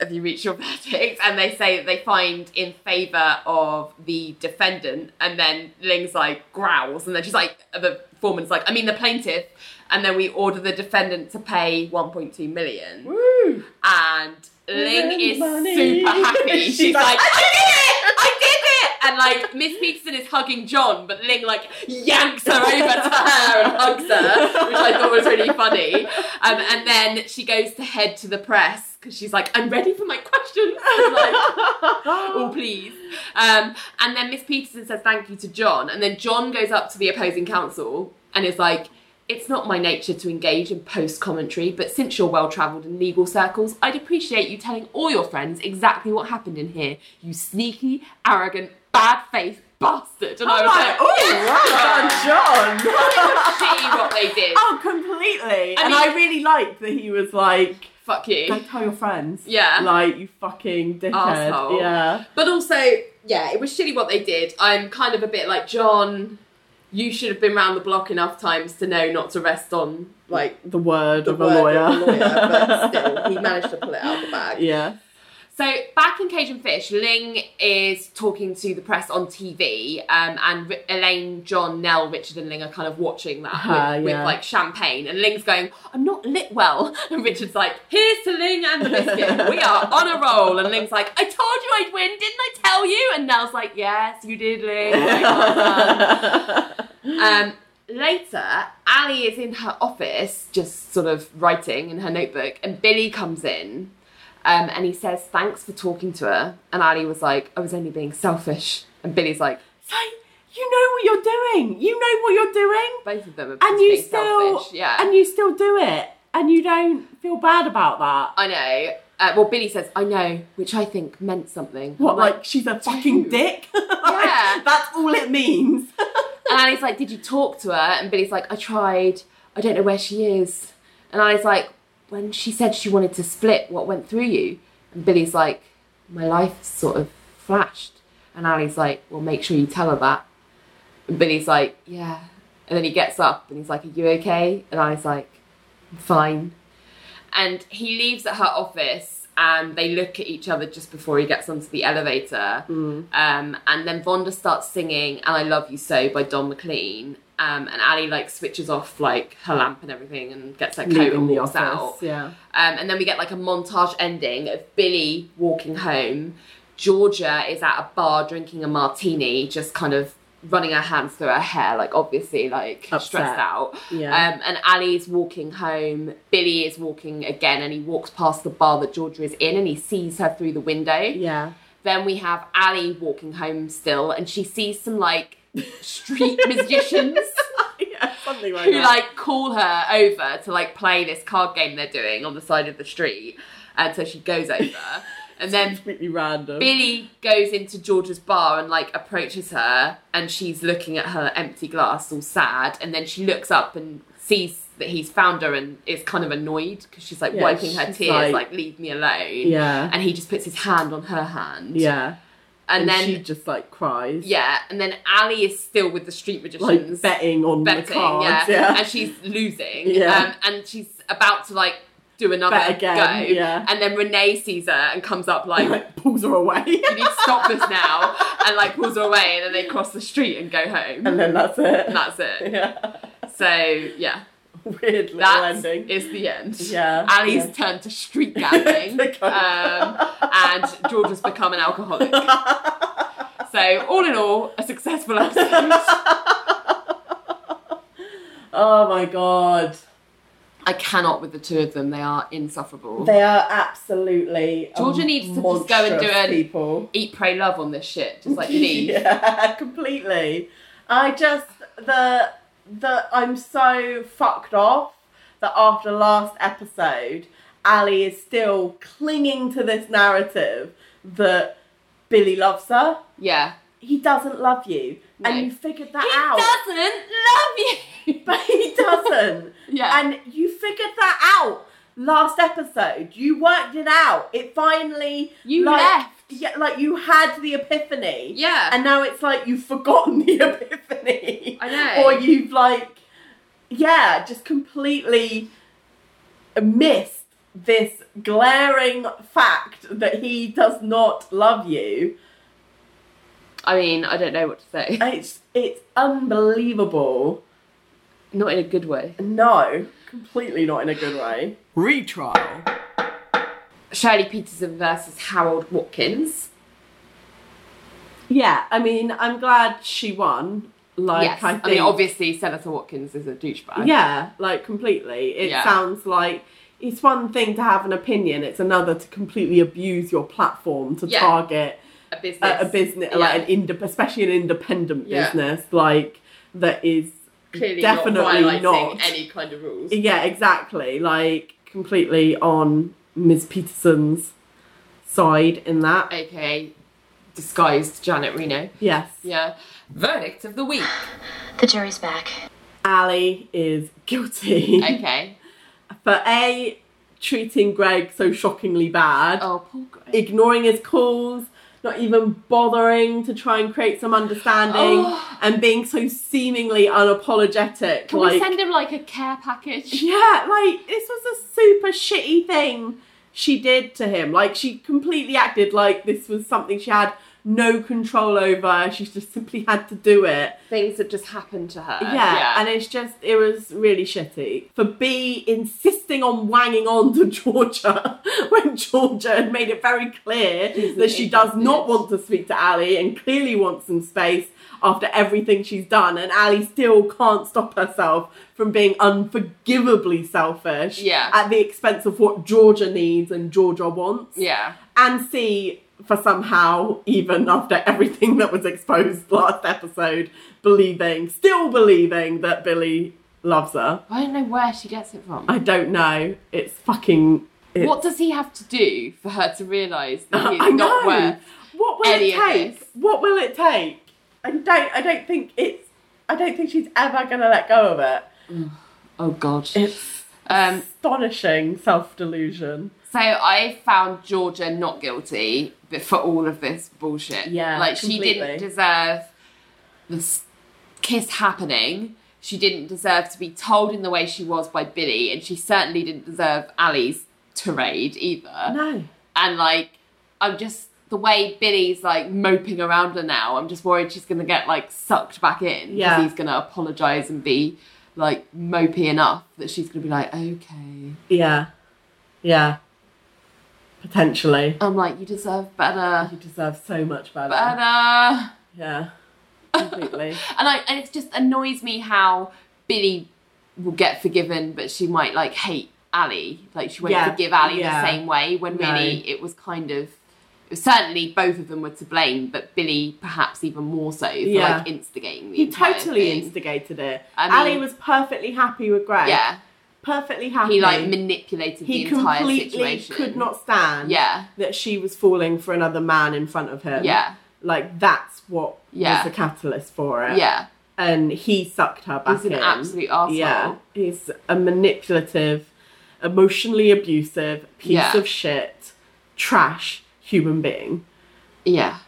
have you reached your <laughs> verdict? And they say that they find in favour of the defendant, and then Ling's like growls, and then she's like, the foreman's like, I mean the plaintiff, and then we order the defendant to pay 1.2 million, Woo. and Ling is money. super happy. <laughs> She's She's, like, like, I did it! I did it! And like Miss Peterson is hugging John, but Ling like yanks her over to her and hugs her, which I thought was really funny. Um, and then she goes to head to the press because she's like, I'm ready for my questions. <laughs> I'm like, oh please. Um, and then Miss Peterson says thank you to John, and then John goes up to the opposing counsel and is like. It's not my nature to engage in post commentary, but since you're well travelled in legal circles, I'd appreciate you telling all your friends exactly what happened in here, you sneaky, arrogant, bad faith bastard. And I I'm was like, oh, yes! well done, <laughs> John. shitty what they did. <laughs> oh, completely. and mean- I really liked that he was like, Fuck you. go tell your friends. Yeah. Like, you fucking dickhead. Arsehole. Yeah. But also, yeah, it was shitty what they did. I'm kind of a bit like John. You should have been round the block enough times to know not to rest on like The word the of a word lawyer. of a lawyer, but still, he <laughs> managed to pull it out of the bag. yeah. So back in Cage and Fish, Ling is talking to the press on TV, um, and R- Elaine, John, Nelle, Richard, and Ling are kind of watching that Ah, with, with like champagne, and Ling's going, "I'm not lit well," <laughs> and Richard's like, "Here's to Ling and the biscuit, we are on a roll," and Ling's like, "I told you I'd win, didn't I tell you?" And Nelle's like, "Yes, you did, Ling." Like, well done." Um, later, Ali is in her office, just sort of writing in her notebook, and Billy comes in, um, and he says, "Thanks for talking to her." And Ali was like, "I was only being selfish," and Billy's like, So, you know what you're doing. You know what you're doing. "Both of them are And you being still, selfish." Yeah, and you still do it. And you don't feel bad about that. I know. Uh, well, Billy says, "I know," which I think meant something. What, I'm like, she's a fucking dude. dick? <laughs> Yeah. That's all it means. <laughs> And Ali's like, Did you talk to her? And Billy's like, I tried. I don't know where she is. And Ali's like, When she said she wanted to split, what went through you? And Billy's like, My life sort of flashed. And Ali's like, Well, make sure you tell her that. And Billy's like, Yeah. And then he gets up and he's like, Are you okay? And Ali's like, I'm fine. And he leaves at her office and they look at each other just before he gets onto the elevator. Um, and then Vonda starts singing "And I Love You So" by Don McLean. Um, and Ali like switches off like her lamp and everything and gets her coat Leaving and walks out. Yeah. Um, and then we get like a montage ending of Billy walking home. Georgia is at a bar drinking a martini, just kind of running her hands through her hair, like obviously like Upset. stressed out. Yeah. Um, and Ali's walking home. Billy is walking again, and he walks past the bar that Georgia is in, and he sees her through the window. Yeah. Then we have Ali walking home still, and she sees some like street <laughs> musicians yeah, something like who that. like call her over to like play this card game they're doing on the side of the street. And so she goes over, <laughs> and then completely random. Billy goes into Georgia's bar and like approaches her, and she's looking at her empty glass, all sad. And then she looks up and sees that he's found her and is kind of annoyed because she's like Yeah, wiping her tears, like- like, "Leave me alone." Yeah. And he just puts his hand on her hand. Yeah. And, and then she just like cries. yeah, and then Ali is still with the street like betting on the betting, cards. yeah, Yeah, and she's losing, Yeah. um, and she's about to like do another Bet again, go, yeah. and then Renee sees her and comes up like. <laughs> like pulls her away, You need to stop this now, and like pulls her away, and then they cross the street and go home. and then that's it. And that's it. <laughs> yeah, So yeah, <laughs> weird little that ending. is the end. Yeah, Ali's yeah. turned to street gambling, <laughs> um, and George has become an alcoholic. <laughs> so all in all, a successful episode. Oh my god. I cannot with the two of them; they are insufferable. They are absolutely Georgia needs to just go and do monstrous a- people. Eat, pray, love on this shit, just like Denise. yeah, completely. I just the the I'm so fucked off that after last episode, Ali is still clinging to this narrative that Billy loves her. Yeah. He doesn't love you, No. and you figured that He out. He doesn't love you. <laughs> but he doesn't. <laughs> Yeah. And you figured that out last episode. You worked it out. It finally You like, left. Yeah, like you had the epiphany. Yeah. And now it's like you've forgotten the <laughs> epiphany. I know. Or you've like yeah, just completely missed this glaring fact that he does not love you. I mean, I don't know what to say. <laughs> It's it's unbelievable. Not in a good way. No, completely not in a good way. Retrial. Shirley Peterson versus Harold Watkins. Yeah, I mean, I'm glad she won. Like, yes. I I, think. mean, obviously, Senator Watkins is a douchebag. Yeah, like completely. It Yeah. sounds like it's one thing to have an opinion; it's another to completely abuse your platform to Yeah. target A business. a, a business, Yeah. like an indep- especially an independent business, like that is Clearly definitely not, not. any kind of rules. Yeah, exactly. Like completely on Ms. Peterson's side in that. AKA disguised Janet Reno. Yes. Yeah. Verdict of the week. The jury's back. Ali is guilty Okay. <laughs> for A, treating Greg so shockingly bad, Oh, Paul Gray. ignoring his calls, not even bothering to try and create some understanding, Oh. and being so seemingly unapologetic. Can like, we send him like a care package? yeah, like this was a super shitty thing she did to him. Like she completely acted like this was something she had no control over. She just simply had to do it. Things that just happened to her. Yeah, and it's just it was really shitty. For B insisting on wanging on to Georgia <laughs> when Georgia had made it very clear that she does not want to speak to Ali and clearly wants some space after everything she's done, and Ali still can't stop herself from being unforgivably selfish Yeah. at the expense of what Georgia needs and Georgia wants yeah. and C for somehow, even after everything that was exposed <laughs> last episode, believing, still believing that Billy loves her. I don't know where she gets it from. I don't know. It's fucking. It's, what does he have to do for her to realise that <laughs> he's not know. worth what will it take? What will it take? I don't. I don't think it's. I don't think she's ever gonna let go of it. Oh god. It's Um astonishing self delusion. so I found Georgia not guilty but for all of this bullshit. Yeah, Like she didn't deserve this kiss happening. She didn't deserve to be told in the way she was by Billy, and she certainly didn't deserve Ali's tirade either. No. and like I'm just the way Billy's like moping around her now. I'm just worried she's gonna get like sucked back in. Yeah. he's gonna apologize and be like mopey enough that she's gonna be like, okay. Yeah. Yeah. Potentially. I'm like, you deserve better, You deserve so much better. better. Yeah. <laughs> Completely. And I and it just annoys me how Billy will get forgiven, but she might like hate Ali. Like she won't Yeah, forgive Ali yeah. the same way. When No. really it was kind of. Certainly both of them were to blame, but Billy perhaps even more so for Yeah. like instigating the he totally thing. instigated it. I Ali was perfectly happy with Greg. Yeah, Perfectly happy. he like manipulated he the entire completely situation. could not stand Yeah, that she was falling for another man in front of him. yeah, Like that's what Yeah. was the catalyst for it. yeah. And he sucked her back He's an in. absolute arsehole. Yeah. He's a manipulative, emotionally abusive piece Yeah. of shit, trash human being. Yeah.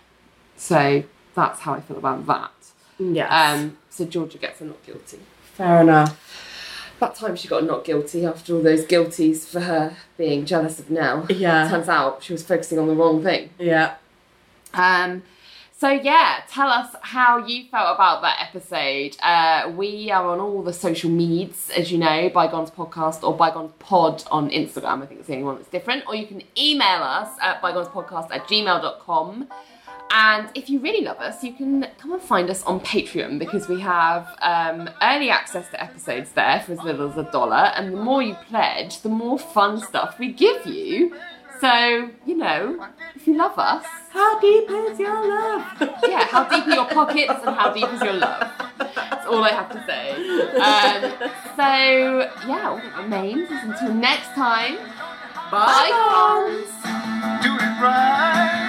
So that's how I feel about that. Yeah. Um, so Georgia gets a not guilty. Fair enough. That time she got a not guilty after all those guilties for her being jealous of Nelle. Yeah. Turns out she was focusing on the wrong thing. Yeah. Um, so yeah, tell us how you felt about that episode. Uh, we are on all the social medias, as you know, Bygones Podcast or Bygones Pod on Instagram. I think it's the only one that's different. Or you can email us at bygonespodcast at gmail.com. And if you really love us, you can come and find us on Patreon because we have um, early access to episodes there for as little as a dollar. And the more you pledge, the more fun stuff we give you. So, you know, if you love us, How deep is your love? yeah, how deep are your pockets and how deep is your love? That's all I have to say. Um, so, yeah, all that remains is until next time. Bye. Bye. Do it right.